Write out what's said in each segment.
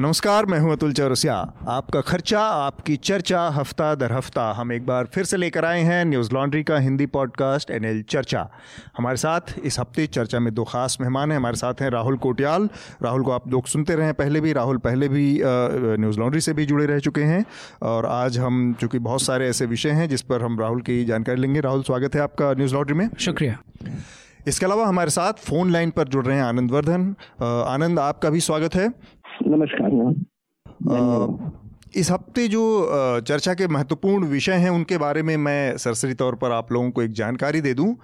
नमस्कार मैं हूँ अतुल चौरसिया। आपका खर्चा आपकी चर्चा हफ़्ता दर हफ़्ता हम एक बार फिर से लेकर आए हैं न्यूज़ लॉन्ड्री का हिंदी पॉडकास्ट एनएल चर्चा। हमारे साथ इस हफ़्ते चर्चा में दो खास मेहमान हैं। हमारे साथ हैं राहुल कोटियाल। राहुल को आप लोग सुनते रहे पहले भी। राहुल पहले भी न्यूज़ लॉन्ड्री से भी जुड़े रह चुके हैं। और आज हम चूँकि बहुत सारे ऐसे विषय हैं जिस पर हम राहुल की जानकारी लेंगे। राहुल स्वागत है आपका न्यूज़ लॉन्ड्री में। शुक्रिया। इसके अलावा हमारे साथ फ़ोन लाइन पर जुड़ रहे हैं आनंद वर्धन। आनंद आपका भी स्वागत है। नमस्कार इस हफ़्ते जो चर्चा के महत्वपूर्ण विषय हैं, उनके बारे में मैं सरसरी तौर पर आप लोगों को एक जानकारी दे दूँ।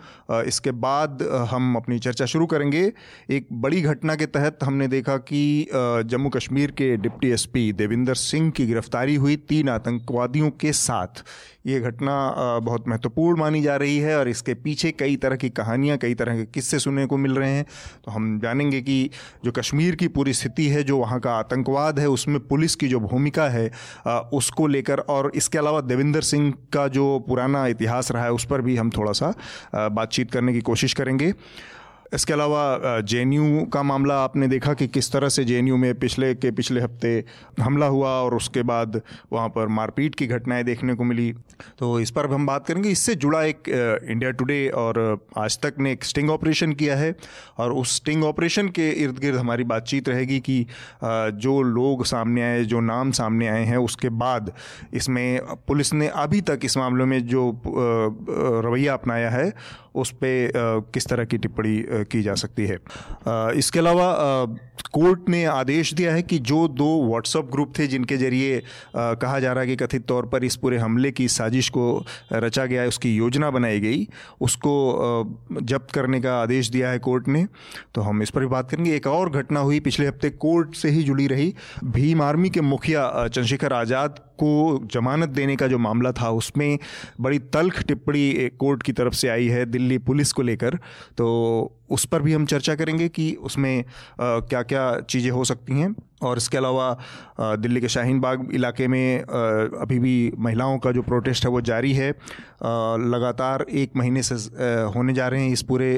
इसके बाद हम अपनी चर्चा शुरू करेंगे। एक बड़ी घटना के तहत हमने देखा कि जम्मू कश्मीर के डिप्टी एसपी देविंदर सिंह की गिरफ्तारी हुई तीन आतंकवादियों के साथ। ये घटना बहुत महत्वपूर्ण मानी जा रही है और इसके पीछे कई तरह की कहानियाँ, कई तरह के किस्से सुनने को मिल रहे हैं। तो हम जानेंगे कि जो कश्मीर की पूरी स्थिति है, जो वहाँ का आतंकवाद है, उसमें पुलिस की जो भूमिका है उसको लेकर और इसके अलावा देविंदर सिंह का जो पुराना इतिहास रहा है, उस पर भी हम थोड़ा सा बातचीत करने की कोशिश करेंगे। इसके अलावा जे का मामला आपने देखा कि किस तरह से जे में पिछले के पिछले हफ़्ते हमला हुआ और उसके बाद वहाँ पर मारपीट की घटनाएँ देखने को मिली। तो इस पर हम बात करेंगे। इससे जुड़ा एक इंडिया टुडे और आज तक ने एक स्टिंग ऑपरेशन किया है और उस स्टिंग ऑपरेशन के इर्द गिर्द हमारी बातचीत रहेगी कि जो लोग सामने आए, जो नाम सामने आए हैं, उसके बाद इसमें पुलिस ने अभी तक इस मामले में जो रवैया अपनाया है, उस पर किस तरह की टिप्पणी की जा सकती है। इसके अलावा कोर्ट ने आदेश दिया है कि जो दो व्हाट्सएप ग्रुप थे, जिनके ज़रिए कहा जा रहा है कि कथित तौर पर इस पूरे हमले की को रचा गया है, उसकी योजना बनाई गई, उसको जब्त करने का आदेश दिया है कोर्ट ने। तो हम इस पर भी बात करेंगे। एक और घटना हुई पिछले हफ़्ते कोर्ट से ही जुड़ी रही। भीम आर्मी के मुखिया चंद्रशेखर आज़ाद को जमानत देने का जो मामला था, उसमें बड़ी तल्ख टिप्पणी कोर्ट की तरफ़ से आई है, दिल्ली पुलिस को लेकर। तो उस पर भी हम चर्चा करेंगे कि उसमें क्या क्या चीज़ें हो सकती हैं। और इसके अलावा दिल्ली के शाहीन बाग इलाके में अभी भी महिलाओं का जो प्रोटेस्ट है, वो जारी है। लगातार एक महीने से होने जा रहे हैं इस पूरे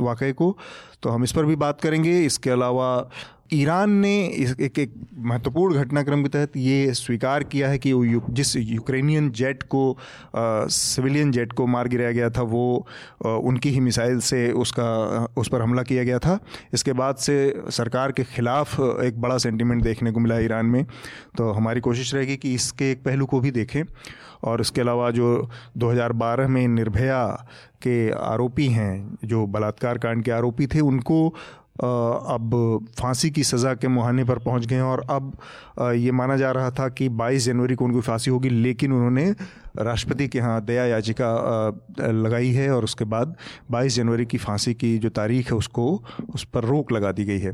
वाक़े को। तो हम इस पर भी बात करेंगे। इसके अलावा ईरान ने एक एक महत्वपूर्ण घटनाक्रम के तहत ये स्वीकार किया है कि वो जिस यूक्रेनियन जेट को सिविलियन जेट को मार गिराया गया था वो आ, उनकी ही मिसाइल से उसका उस पर हमला किया गया था। इसके बाद से सरकार के ख़िलाफ़ एक बड़ा सेंटीमेंट देखने को मिला ईरान में। तो हमारी कोशिश रहेगी कि इसके एक पहलू को भी देखें। और इसके अलावा जो 2012 में निर्भया के आरोपी हैं, जो बलात्कार कांड के आरोपी थे, उनको अब फांसी की सज़ा के मुहाने पर पहुँच गए हैं और अब ये माना जा रहा था कि 22 जनवरी को उनकी फांसी होगी, लेकिन उन्होंने राष्ट्रपति के यहाँ दया याचिका लगाई है और उसके बाद 22 जनवरी की फांसी की जो तारीख है, उसको, उस पर रोक लगा दी गई है।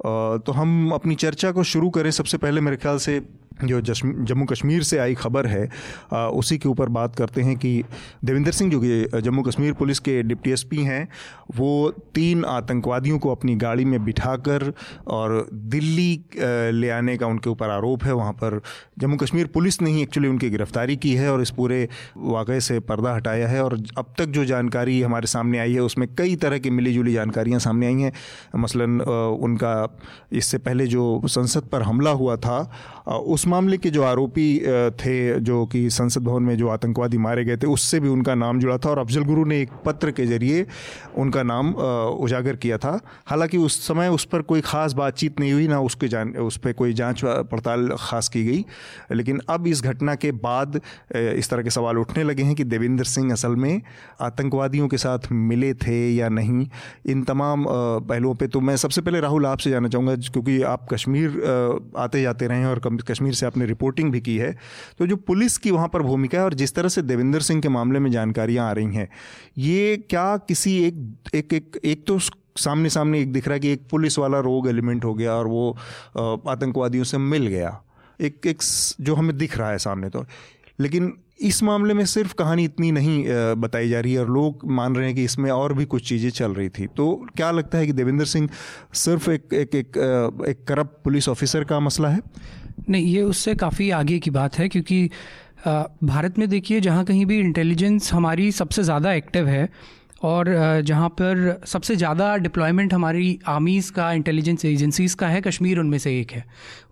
तो हम अपनी चर्चा को शुरू करें। सबसे पहले मेरे ख्याल से जो जम्मू कश्मीर से आई खबर है आ, उसी के ऊपर बात करते हैं कि देविंदर सिंह जो कि जम्मू कश्मीर पुलिस के डिप्टी एसपी हैं वो तीन आतंकवादियों को अपनी गाड़ी में बिठाकर और दिल्ली ले आने का उनके ऊपर आरोप है। वहाँ पर जम्मू कश्मीर पुलिस ने ही एक्चुअली उनकी गिरफ्तारी की है और इस पूरे वाक़े से पर्दा हटाया है। और अब तक जो जानकारी हमारे सामने आई है उसमें कई तरह की मिली जुली जानकारियाँ सामने आई हैं। मसलन उनका इससे पहले जो संसद पर हमला हुआ था उस मामले के जो आरोपी थे, जो कि संसद भवन में जो आतंकवादी मारे गए थे, उससे भी उनका नाम जुड़ा था और अफजल गुरु ने एक पत्र के ज़रिए उनका नाम उजागर किया था। हालाँकि उस समय उस पर कोई ख़ास बातचीत नहीं हुई, ना उसके जान, उस पर कोई जाँच पड़ताल खास की गई। लेकिन अब इस घटना के बाद इस तरह के सवाल उठने लगे हैं कि देवेंद्र सिंह असल में आतंकवादियों के साथ मिले थे या नहीं। इन तमाम पहलुओं पर तो मैं सबसे पहले राहुल आपसे जानना चाहूँगा, क्योंकि आप कश्मीर आते जाते रहे हैं और कश्मीर से आपने रिपोर्टिंग भी की है। तो जो पुलिस की वहाँ पर भूमिका है और जिस तरह से देवेंद्र सिंह के मामले में जानकारियाँ आ रही हैं ये क्या किसी एक एक एक, एक तो सामने सामने एक दिख रहा है कि एक पुलिस वाला रोग एलिमेंट हो गया और वो आतंकवादियों से मिल गया। एक एक जो हमें दिख रहा है सामने तो। लेकिन इस मामले में सिर्फ़ कहानी इतनी नहीं बताई जा रही है और लोग मान रहे हैं कि इसमें और भी कुछ चीज़ें चल रही थी। तो क्या लगता है कि देवेंद्र सिंह सिर्फ़ एक एक एक, एक करप्ट पुलिस ऑफिसर का मसला है? नहीं ये उससे काफ़ी आगे की बात है क्योंकि भारत में देखिए जहाँ कहीं भी इंटेलिजेंस हमारी सबसे ज़्यादा एक्टिव है और जहाँ पर सबसे ज़्यादा डिप्लॉयमेंट हमारी आर्मीज़ का इंटेलिजेंस एजेंसीज़ का है कश्मीर उनमें से एक है।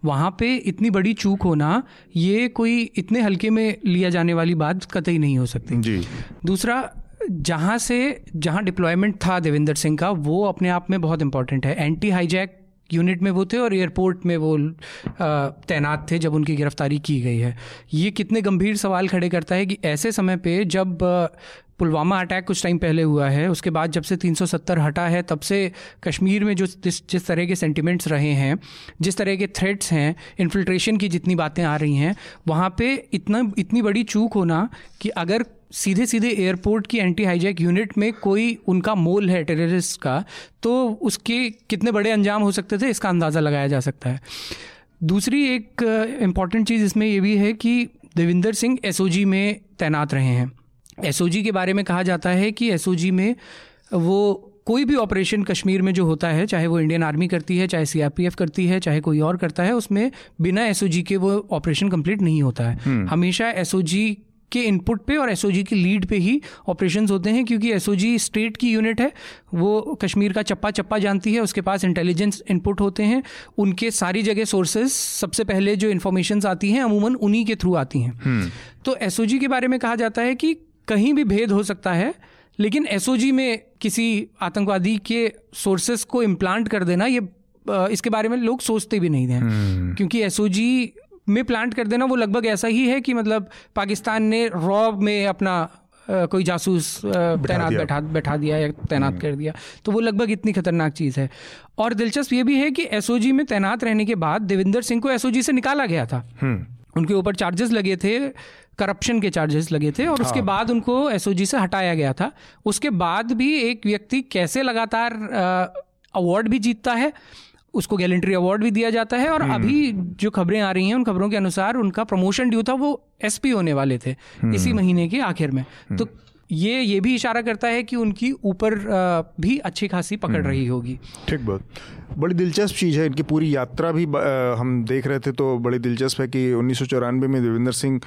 वहाँ पे इतनी बड़ी चूक होना ये कोई इतने हल्के में लिया जाने वाली बात कतई नहीं हो सकती। जी। दूसरा जहाँ से जहाँ डिप्लॉयमेंट था देवेंद्र सिंह का वो अपने आप में बहुत इंपॉर्टेंट है। एंटी हाईजैक यूनिट में वो थे और एयरपोर्ट में वो तैनात थे जब उनकी गिरफ्तारी की गई है। ये कितने गंभीर सवाल खड़े करता है कि ऐसे समय पे जब पुलवामा अटैक कुछ टाइम पहले हुआ है, उसके बाद जब से 370 हटा है, तब से कश्मीर में जो जिस जिस तरह के सेंटिमेंट्स रहे हैं, जिस तरह के थ्रेट्स हैं इन्फिल्ट्रेशन की जितनी बातें आ रही हैं, वहाँ पे इतना, इतनी बड़ी चूक होना कि अगर सीधे सीधे एयरपोर्ट की एंटी हाईजैक यूनिट में कोई उनका मोल है टेररिस्ट का तो उसके कितने बड़े अंजाम हो सकते थे इसका अंदाज़ा लगाया जा सकता है। दूसरी एक इंपॉर्टेंट चीज़ इसमें यह भी है कि देविंदर सिंह एसओजी में तैनात रहे हैं। एसओजी के बारे में कहा जाता है कि एसओजी में वो कोई भी ऑपरेशन कश्मीर में जो होता है चाहे वो इंडियन आर्मी करती है चाहे सीआरपीएफ करती है चाहे कोई और करता है उसमें बिना एसओजी के वो ऑपरेशन कंप्लीट नहीं होता है। हम्म। हमेशा एसओजी के इनपुट पे और एसओजी की लीड पे ही ऑपरेशंस होते हैं क्योंकि एसओजी स्टेट की यूनिट है वो कश्मीर का चप्पा चप्पा जानती है उसके पास इंटेलिजेंस इनपुट होते हैं उनके सारी जगह सोर्सेज सबसे पहले जो इन्फॉर्मेशन आती हैं अमूमन उन्हीं के थ्रू आती हैं हम्म। तो एसओजी के बारे में कहा जाता है कि कहीं भी भेद हो सकता है लेकिन एसओजी में किसी आतंकवादी के सोर्सेस को इम्प्लांट कर देना ये इसके बारे में लोग सोचते भी नहीं हैं हम्म। क्योंकि एसओजी में प्लांट कर देना वो लगभग ऐसा ही है कि मतलब पाकिस्तान ने रॉब में अपना कोई जासूस तैनात बैठा बैठा दिया या तैनात हम्म। कर दिया तो वो लगभग इतनी खतरनाक चीज़ है और दिलचस्प ये भी है कि एसओजी में तैनात रहने के बाद देविंदर सिंह को एसओजी से निकाला गया था हम्म। उनके ऊपर चार्जेस लगे थे करप्शन के चार्जेस लगे थे और हाँ। उसके बाद उनको एसओजी से हटाया गया था उसके बाद भी एक व्यक्ति कैसे लगातार अवार्ड भी जीतता है उसको गैलेंट्री अवार्ड भी दिया जाता है और हम्म। अभी जो खबरें आ रही हैं उन खबरों के अनुसार उनका प्रमोशन ड्यू था वो एसपी होने वाले थे हम्म। इसी महीने के आखिर में हम्म। तो ये ये भी इशारा करता है कि उनकी ऊपर भी अच्छी खासी पकड़ रही होगी। ठीक बात। बड़ी दिलचस्प चीज़ है इनकी पूरी यात्रा भी हम देख रहे थे तो बड़ी दिलचस्प है कि उन्नीस सौ चौरानवे में देवेंद्र सिंह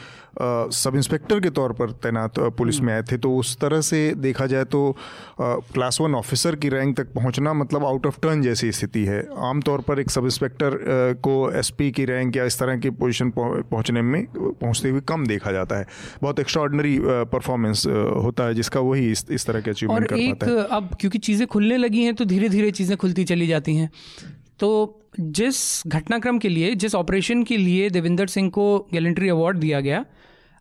सब इंस्पेक्टर के तौर पर तैनात पुलिस में आए थे। तो उस तरह से देखा जाए तो क्लास वन ऑफिसर की रैंक तक पहुँचना मतलब आउट ऑफ़ टर्न जैसी स्थिति है। आमतौर पर एक सब इंस्पेक्टर को एसपी की रैंक या इस तरह की पोजीशन पहुँचने में पहुँचते हुए कम देखा जाता है। बहुत एक्स्ट्रॉर्डनरी परफॉर्मेंस होता है जिसका वही इस, इस तरह के अचीवमेंट कर पाता है। अब क्योंकि चीज़ें खुलने लगी हैं तो धीरे धीरे चीज़ें खुलती चली जाती हैं। तो जिस घटनाक्रम के लिए जिस ऑपरेशन के लिए देविंदर सिंह को गैलेंट्री अवार्ड दिया गया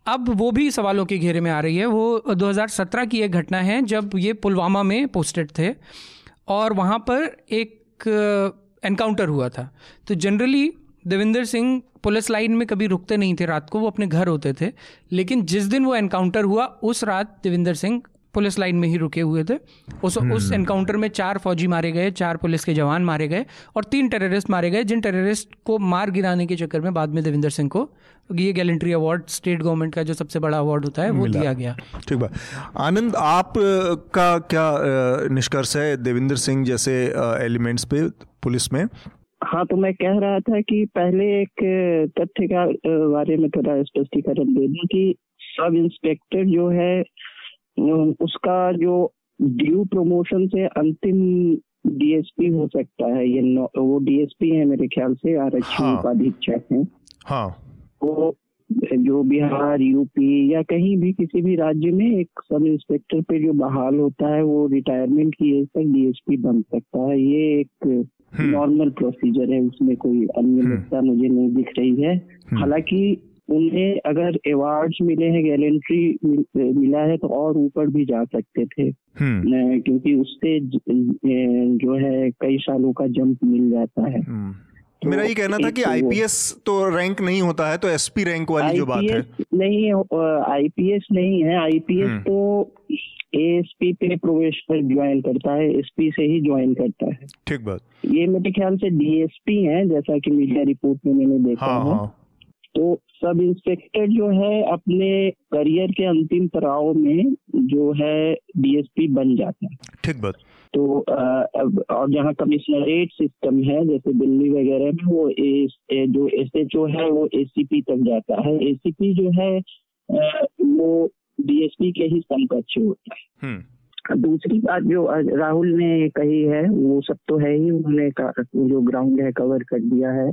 अब वो भी सवालों के घेरे में आ रही है। वो 2017 की एक घटना है जब ये पुलवामा में पोस्टेड थे और वहाँ पर एक एनकाउंटर हुआ था। तो generally Devinder Singh police line में कभी रुकते नहीं थे रात को वो अपने घर होते थे लेकिन जिस दिन वो एनकाउंटर हुआ उस रात देविंदर सिंह पुलिस लाइन में ही रुके हुए थे। उस उस एनकाउंटर हम्म। में चार फौजी मारे गए चार पुलिस के जवान मारे गए और तीन टेररिस्ट मारे गए जिन टेररिस्ट को मार गिराने के चक्कर में बाद में देविंदर सिंह को ये गैलेंट्री अवार्ड स्टेट गवर्नमेंट का जो सबसे बड़ा अवार्ड होता है वो दिया गया। ठीक है आनंद आप का क्या निष्कर्ष है देविंदर सिंह जैसे एलिमेंट्स पे पुलिस में? हाँ तो मैं कह रहा था कि पहले एक तथ्य का बारे में थोड़ा स्पष्टीकरण दे दूँ कि सब इंस्पेक्टर जो है उसका जो ड्यू प्रमोशन से अंतिम डीएसपी हो सकता है ये वो डीएसपी है मेरे ख्याल से आरक्षी हाँ, उपाधीक्षक है। हाँ। वो जो बिहार यूपी या कहीं भी किसी भी राज्य में एक सब इंस्पेक्टर पे जो बहाल होता है वो रिटायरमेंट की एज तक डीएसपी बन सकता है ये एक नॉर्मल हम्म। प्रोसीजर है उसमें कोई अनियमितता हम्म। मुझे नहीं दिख रही है हम्म। हालाँकि उन्हें अगर अवार्ड्स मिले हैं गैलेंट्री मिला है तो और ऊपर भी जा सकते थे। क्योंकि उससे जो है कई सालों का जंप मिल जाता है। तो मेरा ये कहना था कि आईपीएस तो रैंक नहीं होता है तो एसपी रैंक वाली जो बात है। नहीं आईपीएस नहीं है। आईपीएस हम्म। तो एएसपी पे प्रवेश पर ज्वाइन करता है एसपी से ही ज्वाइन करता है। ठीक बात। ये मेरे ख्याल से डीएसपी है जैसा कि मीडिया रिपोर्ट में मैंने देखा हाँ, है। हाँ. तो सब इंस्पेक्टर जो है अपने करियर के अंतिम पड़ाव में जो है डीएसपी बन जाता है। ठीक बात। तो और जहाँ कमिश्नरेट सिस्टम है जैसे दिल्ली वगैरह में वो ए, जो एस एच ओ है वो एसीपी तक जाता है। एसीपी जो है वो डीएसपी के ही समकक्ष होता है। हम्म। दूसरी बात जो राहुल ने कही है वो सब तो है ही उन्होंने जो ग्राउंड है कवर कर दिया है।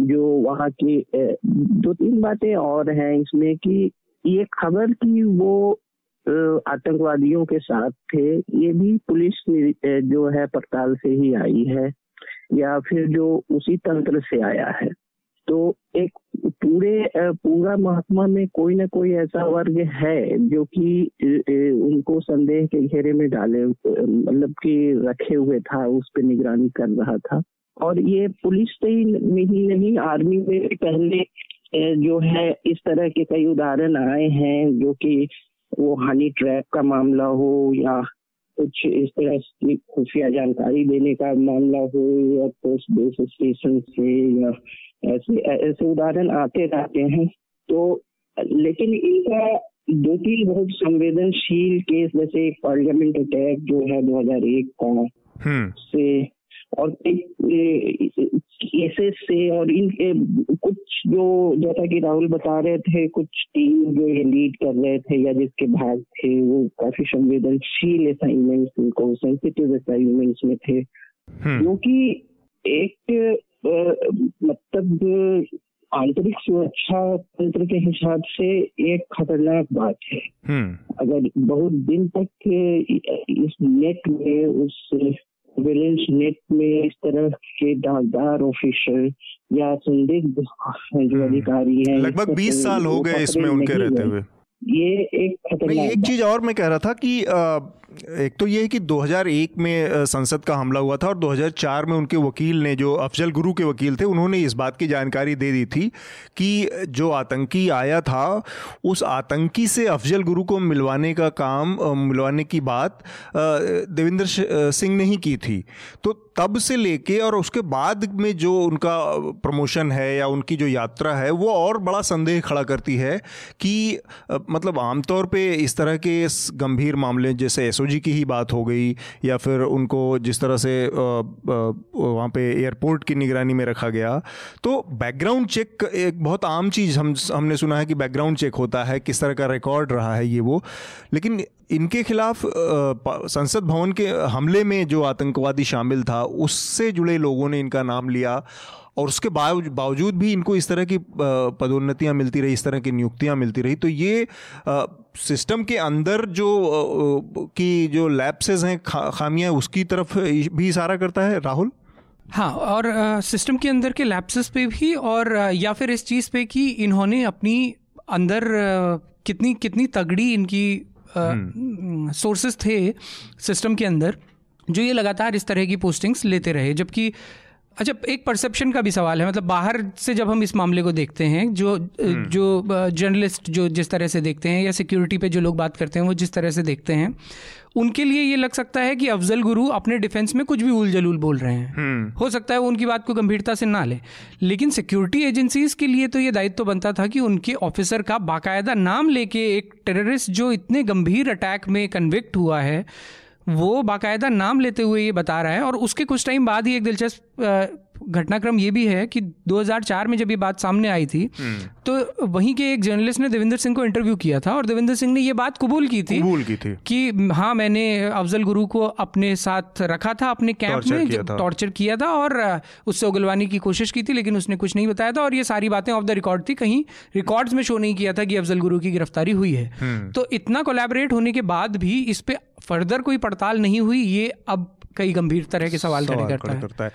जो वहाँ की दो तीन बातें और हैं इसमें कि ये खबर की वो आतंकवादियों के साथ थे। ये भी पुलिस जो है, पड़ताल से ही आई है, या फिर जो उसी तंत्र से आया है। तो एक पूरे पूरा महात्मा में कोई ना कोई ऐसा वर्ग है जो कि उनको संदेह के घेरे में डाले मतलब कि रखे हुए था, उस पर निगरानी कर रहा था। और ये पुलिस से ही नहीं नहीं, आर्मी में पहले जो है, इस तरह के कई उदाहरण आए हैं, जो कि वो हनी ट्रैप का मामला हो या कुछ इस तरह की खुफिया जानकारी देने का मामला हो या पोस्ट बेस स्टेशन से या ऐसे ऐसे उदाहरण आते रहते हैं तो लेकिन इनका दो तीन बहुत संवेदनशील केस जैसे पार्लियामेंट अटैक जो है 2001 का हम्म। से और केसेस से और इन कुछ जो जैसा कि राहुल बता रहे थे कुछ टीम जो ये लीड कर रहे थे या जिसके भाग थे वो काफ़ी संवेदनशील असाइनमेंट्स उनको सेंसिटिव असाइनमेंट्स में थे हम्म। क्योंकि एक मतलब आंतरिक सुरक्षा तंत्र के हिसाब से एक खतरनाक बात है हम्म। अगर बहुत दिन तक इस नेट में उस विजिलेंस नेट में इस तरह के दागदार ऑफिसर या संदिग्ध जो हम्म। अधिकारी हैं लगभग 20 साल हो गए इसमें उनके रहते हुए ये एक खतरनाक एक चीज़ और मैं कह रहा था कि एक तो ये है कि 2001 में संसद का हमला हुआ था और 2004 में उनके वकील ने जो अफजल गुरु के वकील थे उन्होंने इस बात की जानकारी दे दी थी कि जो आतंकी आया था उस आतंकी से अफजल गुरु को मिलवाने का काम मिलवाने की बात देवेंद्र सिंह ने ही की थी। तो तब से लेके और उसके बाद में जो उनका प्रमोशन है या उनकी जो यात्रा है, वो और बड़ा संदेह खड़ा करती है कि मतलब आमतौर पे इस तरह के गंभीर मामले जैसे एसओजी की ही बात हो गई या फिर उनको जिस तरह से वहाँ पे एयरपोर्ट की निगरानी में रखा गया तो बैकग्राउंड चेक एक बहुत आम चीज़ हम, हमने सुना है कि बैकग्राउंड चेक होता है, किस तरह का रिकॉर्ड रहा है ये वो। लेकिन इनके खिलाफ संसद भवन के हमले में जो आतंकवादी शामिल था उससे जुड़े लोगों ने इनका नाम लिया और उसके बावजूद भी इनको इस तरह की पदोन्नतियाँ मिलती रही इस तरह की नियुक्तियाँ मिलती रही तो ये सिस्टम के अंदर जो की जो लैप्सेज हैं खा, खामियाँ उसकी तरफ़ भी इशारा करता है राहुल हाँ और सिस्टम के अंदर के लैप्सेस पे भी और या फिर इस चीज़ पे कि इन्होंने अपनी अंदर कितनी कितनी तगड़ी इनकी सोर्सेस हम्म। थे सिस्टम के अंदर जो ये लगातार इस तरह की पोस्टिंग्स लेते रहे जबकि अच्छा एक परसेप्शन का भी सवाल है मतलब बाहर से जब हम इस मामले को देखते हैं जो हम्म। जो जर्नलिस्ट जो जिस तरह से देखते हैं या सिक्योरिटी पे जो लोग बात करते हैं वो जिस तरह से देखते हैं उनके लिए ये लग सकता है कि अफजल गुरु अपने डिफेंस में कुछ भी उल जलूल बोल रहे हैं हम्म। हो सकता है वो उनकी बात को गंभीरता से ना ले लेकिन सिक्योरिटी एजेंसीज के लिए तो ये दायित्व तो बनता था कि उनके ऑफिसर का बाकायदा नाम लेके एक टेररिस्ट जो इतने गंभीर अटैक में कन्विक्ट हुआ है वो बाकायदा नाम लेते हुए ये बता रहा है और उसके कुछ टाइम बाद ही एक दिलचस्प घटनाक्रम ये भी है कि 2004 में जब ये बात सामने आई थी हम्म। तो वहीं के एक जर्नलिस्ट ने देवेंद्र सिंह को इंटरव्यू किया था और देवेंद्र सिंह ने ये बात कबूल की थी कबूल की थी। कि हाँ मैंने अफजल गुरु को अपने साथ रखा था अपने कैंप में टॉर्चर किया था और उससे उगलवाने की कोशिश की थी लेकिन उसने कुछ नहीं बताया था और ये सारी बातें ऑफ़ द रिकॉर्ड थी। कहीं रिकॉर्ड्स में शो नहीं किया था कि अफजल गुरु की गिरफ्तारी हुई है। हम्म। तो इतना कोलैबोरेट होने के बाद भी इस पे फर्दर कोई पड़ताल नहीं हुई। ये अब कई गंभीर तरह के सवाल खड़े करता, करता है,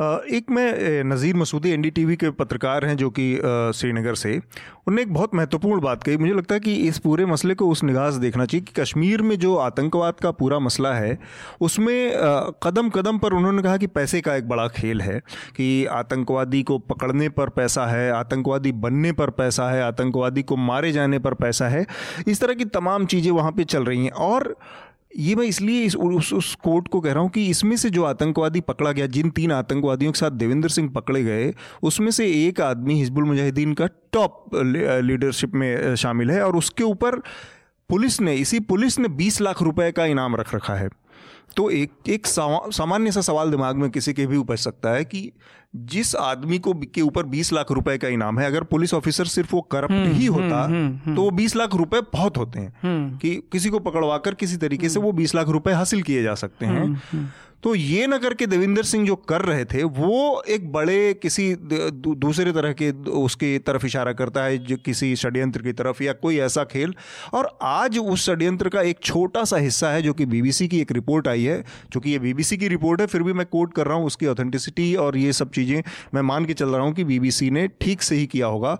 है। एक मैं नज़ीर मसूदी एनडीटीवी के पत्रकार हैं जो कि श्रीनगर से उन्होंने एक बहुत महत्वपूर्ण बात कही। मुझे लगता है कि इस पूरे मसले को उस निगाह से देखना चाहिए कि कश्मीर में जो आतंकवाद का पूरा मसला है उसमें कदम कदम पर उन्होंने कहा कि पैसे का एक बड़ा खेल है कि आतंकवादी को पकड़ने पर पैसा है आतंकवादी बनने पर पैसा है आतंकवादी को मारे जाने पर पैसा है। इस तरह की तमाम चीज़ें वहाँ पर चल रही हैं। और ये मैं इसलिए इस उस, उस कोर्ट को कह रहा हूँ कि इसमें से जो आतंकवादी पकड़ा गया जिन तीन आतंकवादियों के साथ देवेंद्र सिंह पकड़े गए उसमें से एक आदमी हिजबुल मुजाहिदीन का टॉप लीडरशिप में शामिल है और उसके ऊपर पुलिस ने इसी पुलिस ने 20 लाख रुपए का इनाम रख रखा है। तो एक एक सामान्य सा सवाल दिमाग में किसी के भी उपज सकता है कि जिस आदमी को के ऊपर 20 लाख रुपए का इनाम है अगर पुलिस ऑफिसर सिर्फ़ वो करप्ट ही ही हुँ, होता हुँ, तो वो 20 लाख रुपए बहुत होते हैं। कि किसी को पकड़वाकर किसी तरीके से वो 20 लाख रुपए हासिल किए जा सकते हैं। तो ये ना करके देविंदर सिंह जो कर रहे थे, वो एक बड़े किसी दूसरे तरह के उसकी तरफ़ इशारा करता है, जो किसी षड्यंत्र की तरफ़ या कोई ऐसा खेल। और आज उस षड्यंत्र का एक छोटा सा हिस्सा है, जो कि बीबीसी की एक रिपोर्ट आई है चूँकि ये बीबीसी की रिपोर्ट है, फिर भी मैं कोट कर रहा हूँ उसकी ऑथेंटिसिटी और ये सब चीज़ें मैं मान के चल रहा हूँ कि बीबीसी ने ठीक से ही किया होगा।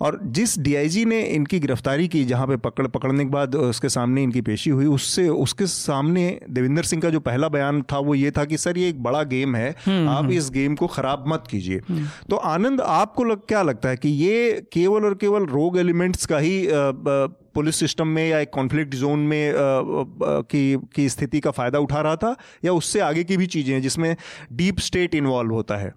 और जिस डीआईजी ने इनकी गिरफ्तारी की, जहाँ पे पकड़, पकड़ने के बाद उसके सामने इनकी पेशी हुई, उससे, उसके सामने देविंदर सिंह का जो पहला बयान था, वो ये था कि सर ये एक बड़ा गेम है हम्म, आप हम्म। इस गेम को खराब मत कीजिए हम्म। तो आनंद आपको लग, क्या लगता है कि ये केवल और केवल रोग एलिमेंट्स का ही पुलिस सिस्टम में या एक कॉन्फ्लिक्ट जोन में की की स्थिति का फ़ायदा उठा रहा था या उससे आगे की भी चीज़ें हैं जिसमें डीप स्टेट इन्वॉल्व होता है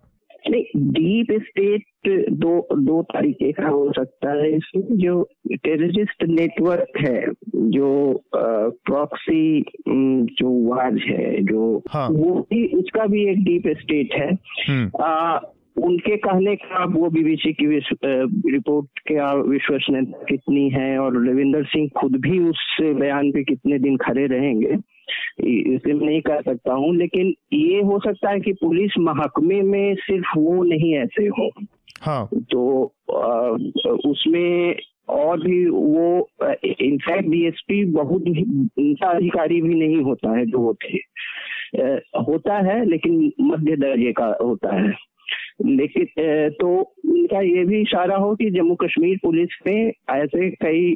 डीप स्टेट दो दो तरीके का हो सकता है इसमें जो टेररिस्ट नेटवर्क है जो प्रॉक्सी जो वार है जो हाँ. वो भी उसका भी एक डीप स्टेट है हम्म। आ, उनके कहने का वो बीबीसी की रिपोर्ट के विश्वसनीयता कितनी है और रविंदर सिंह खुद भी उस बयान पे कितने दिन खड़े रहेंगे इसे नहीं कह सकता हूँ लेकिन ये हो सकता है कि पुलिस महकमे में सिर्फ़ वो नहीं ऐसे हो। हाँ। तो आ, उसमें और भी वो इनफैक्ट डीएसपी बहुत भी अधिकारी भी नहीं होता है जो थे होता है लेकिन मध्य दर्जे का होता है। लेकिन तो उनका ये भी इशारा हो कि जम्मू कश्मीर पुलिस में ऐसे कई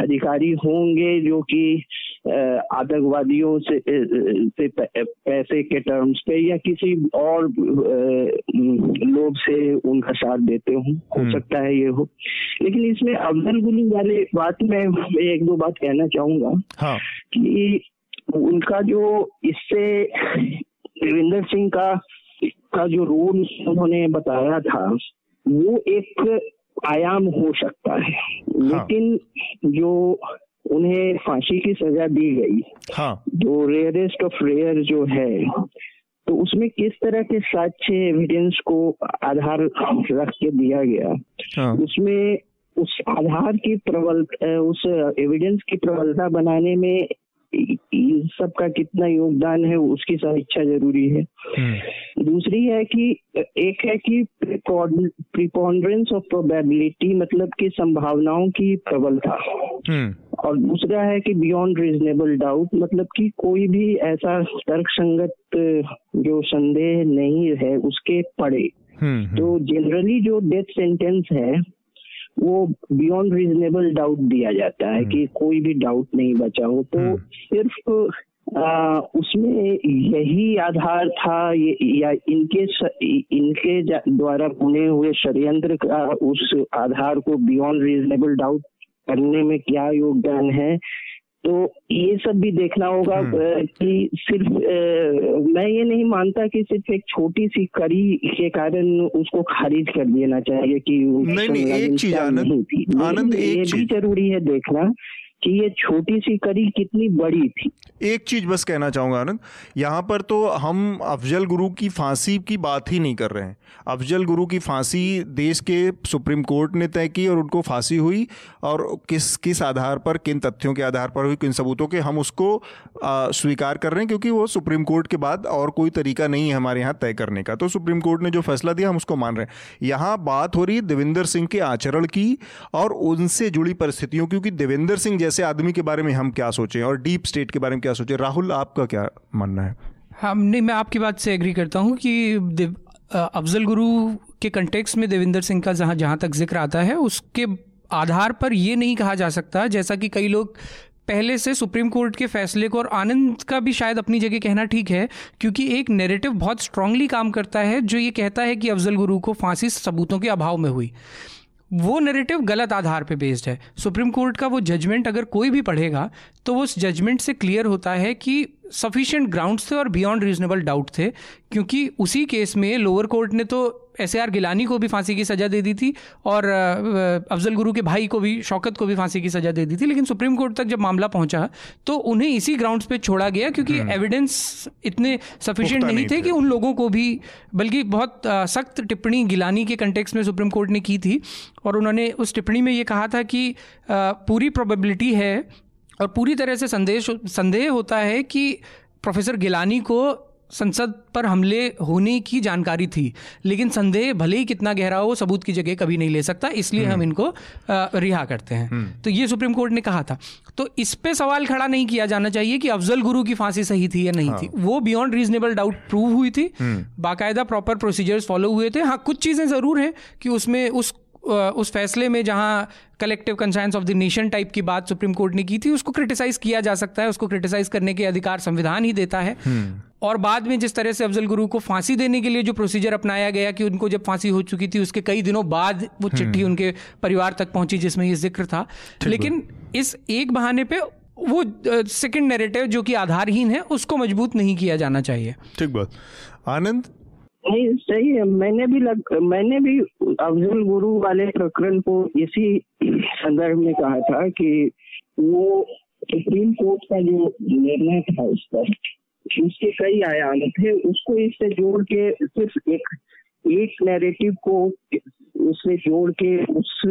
अधिकारी होंगे जो कि आतंकवादियों से, से पैसे के टर्म्स पे या किसी और लोग से उनका साथ देते हो हो हम्म। सकता है ये हो लेकिन इसमें अफजल गुलू वाले बात में एक दो बात कहना चाहूँगा हाँ। कि उनका जो इससे देविंदर सिंह का का जो रोल उन्होंने बताया था वो एक आयाम हो सकता है हाँ। लेकिन जो उन्हें फांसी की सजा दी गई हाँ। जो रेयरेस्ट ऑफ़ रेयर जो है तो उसमें किस तरह के साक्ष्य एविडेंस को आधार रख के दिया गया हाँ। उसमें उस आधार की प्रबल उस एविडेंस की प्रबलता बनाने में सबका कितना योगदान है उसकी समीक्षा ज़रूरी है हम्म। दूसरी है कि एक है कि प्रिपॉन्ड्रेंस ऑफ़ प्रोबेबिलिटी मतलब कि संभावनाओं की प्रबलता हम्म। और दूसरा है कि बियॉन्ड रीजनेबल डाउट मतलब कि कोई भी ऐसा तर्क संगत जो संदेह नहीं है उसके पड़े हम्म, तो जनरली जो डेथ सेंटेंस है वो बियॉन्ड रीजनेबल डाउट दिया जाता है कि हम्म। कोई भी डाउट नहीं बचा हो तो हम्म। सिर्फ़ आ, उसमें यही आधार था ये या इनके इनके द्वारा बुने हुए षडयंत्र का उस आधार को बियॉन्ड रीजनेबल डाउट करने में क्या योगदान है तो ये सब भी देखना होगा हम्म। कि सिर्फ़ मैं ये नहीं मानता कि सिर्फ़ एक छोटी सी कड़ी के कारण उसको खारिज कर देना चाहिए कि नहीं नहीं एक चीज़ आनंद आनंद ये भी ज़रूरी है देखना कि ये छोटी सी कड़ी कितनी बड़ी थी। एक चीज़ बस कहना चाहूँगा आनंद। यहाँ पर तो हम अफजल गुरु की फांसी की बात ही नहीं कर रहे हैं। अफजल गुरु की फांसी देश के सुप्रीम कोर्ट ने तय की और उनको फांसी हुई और किस किस आधार पर किन तथ्यों के आधार पर हुई किन सबूतों के हम उसको आ, स्वीकार कर रहे हैं क्योंकि वो सुप्रीम कोर्ट के बाद और कोई तरीका नहीं है हमारे यहाँ तय करने का। तो सुप्रीम कोर्ट ने जो फैसला दिया हम उसको मान रहे हैं। यहाँ बात हो रही है देवेंद्र सिंह के आचरण की और उनसे जुड़ी परिस्थितियों क्योंकि देवेंद्र सिंह जैसे आदमी के बारे में हम क्या सोचें और डीप स्टेट के बारे में क्या सोचें? राहुल, आपका क्या मानना है? हम, नहीं, मैं आपकी बात से एग्री करता हूँ कि अफजल गुरु के कंटेक्स में देविंदर सिंह का जहाँ जहाँ तक ज़िक्र आता है, उसके आधार पर ये नहीं कहा जा सकता, जैसा कि कई लोग पहले से सुप्रीम कोर्ट के फैसले को और आनंद का भी शायद अपनी जगह कहना ठीक है, क्योंकि एक नेरेटिव बहुत स्ट्रांगली काम करता है, जो ये कहता है कि अफजल गुरु को फांसी सबूतों के अभाव में हुई। वो नरेटिव गलत आधार पे बेस्ड है। सुप्रीम कोर्ट का वो जजमेंट अगर कोई भी पढ़ेगा तो उस जजमेंट से क्लियर होता है कि सफिशियंट ग्राउंड्स थे और बियॉन्ड रीजनेबल डाउट थे, क्योंकि उसी केस में लोअर कोर्ट ने तो एस आर गिलानी को भी फांसी की सज़ा दे दी थी और अफजल गुरु के भाई को भी शौकत को भी फांसी की सज़ा दे दी थी लेकिन सुप्रीम कोर्ट तक जब मामला पहुँचा तो उन्हें इसी ग्राउंड्स पे छोड़ा गया क्योंकि एविडेंस हम्म। इतने सफिशिएंट नहीं, नहीं थे कि उन लोगों को भी बल्कि बहुत सख्त टिप्पणी गिलानी के कंटेक्स में सुप्रीम कोर्ट ने की थी और उन्होंने उस टिप्पणी में ये कहा था कि पूरी प्रोबेबिलिटी है और पूरी तरह से संदेश संदेह होता है कि प्रोफेसर गिलानी को संसद पर हमले होने की जानकारी थी लेकिन संदेह भले ही कितना गहरा हो सबूत की जगह कभी नहीं ले सकता इसलिए हम हम्म। इनको रिहा करते हैं हम्म। तो ये सुप्रीम कोर्ट ने कहा था तो इस पे सवाल खड़ा नहीं किया जाना चाहिए कि अफजल गुरु की फांसी सही थी या नहीं हाँ। थी वो बियॉन्ड रीजनेबल डाउट प्रूव हुई थी हम्म। बाकायदा प्रॉपर प्रोसीजर्स फॉलो हुए थे हाँ कुछ चीज़ें ज़रूर हैं कि उसमें उस उस फैसले में जहाँ collective conscience of the nation type की बात सुप्रीम कोर्ट ने की थी उसको क्रिटिसाइज किया जा सकता है उसको क्रिटिसाइज करने के अधिकार संविधान ही देता है। हम्म। और बाद में जिस तरह से अफजल गुरु को फांसी देने के लिए जो प्रोसीजर अपनाया गया कि उनको जब फांसी हो चुकी थी उसके कई दिनों बाद वो हम्म। चिट्ठी उनके परिवार तक पहुँची जिसमें ये ज़िक्र था। लेकिन इस एक बहाने पे वो सेकंड नैरेटिव जो कि आधारहीन है उसको मज़बूत नहीं किया जाना चाहिए। ठीक बात। आनंद नहीं, सही है मैंने भी लग, मैंने भी अफजल गुरु वाले प्रकरण को इसी संदर्भ में कहा था कि वो सुप्रीम कोर्ट का जो निर्णय था उस पर, उसके कई आयाम थे उसको इससे जोड़ के, सिर्फ़ एक एक नैरेटिव को उससे जोड़ के उस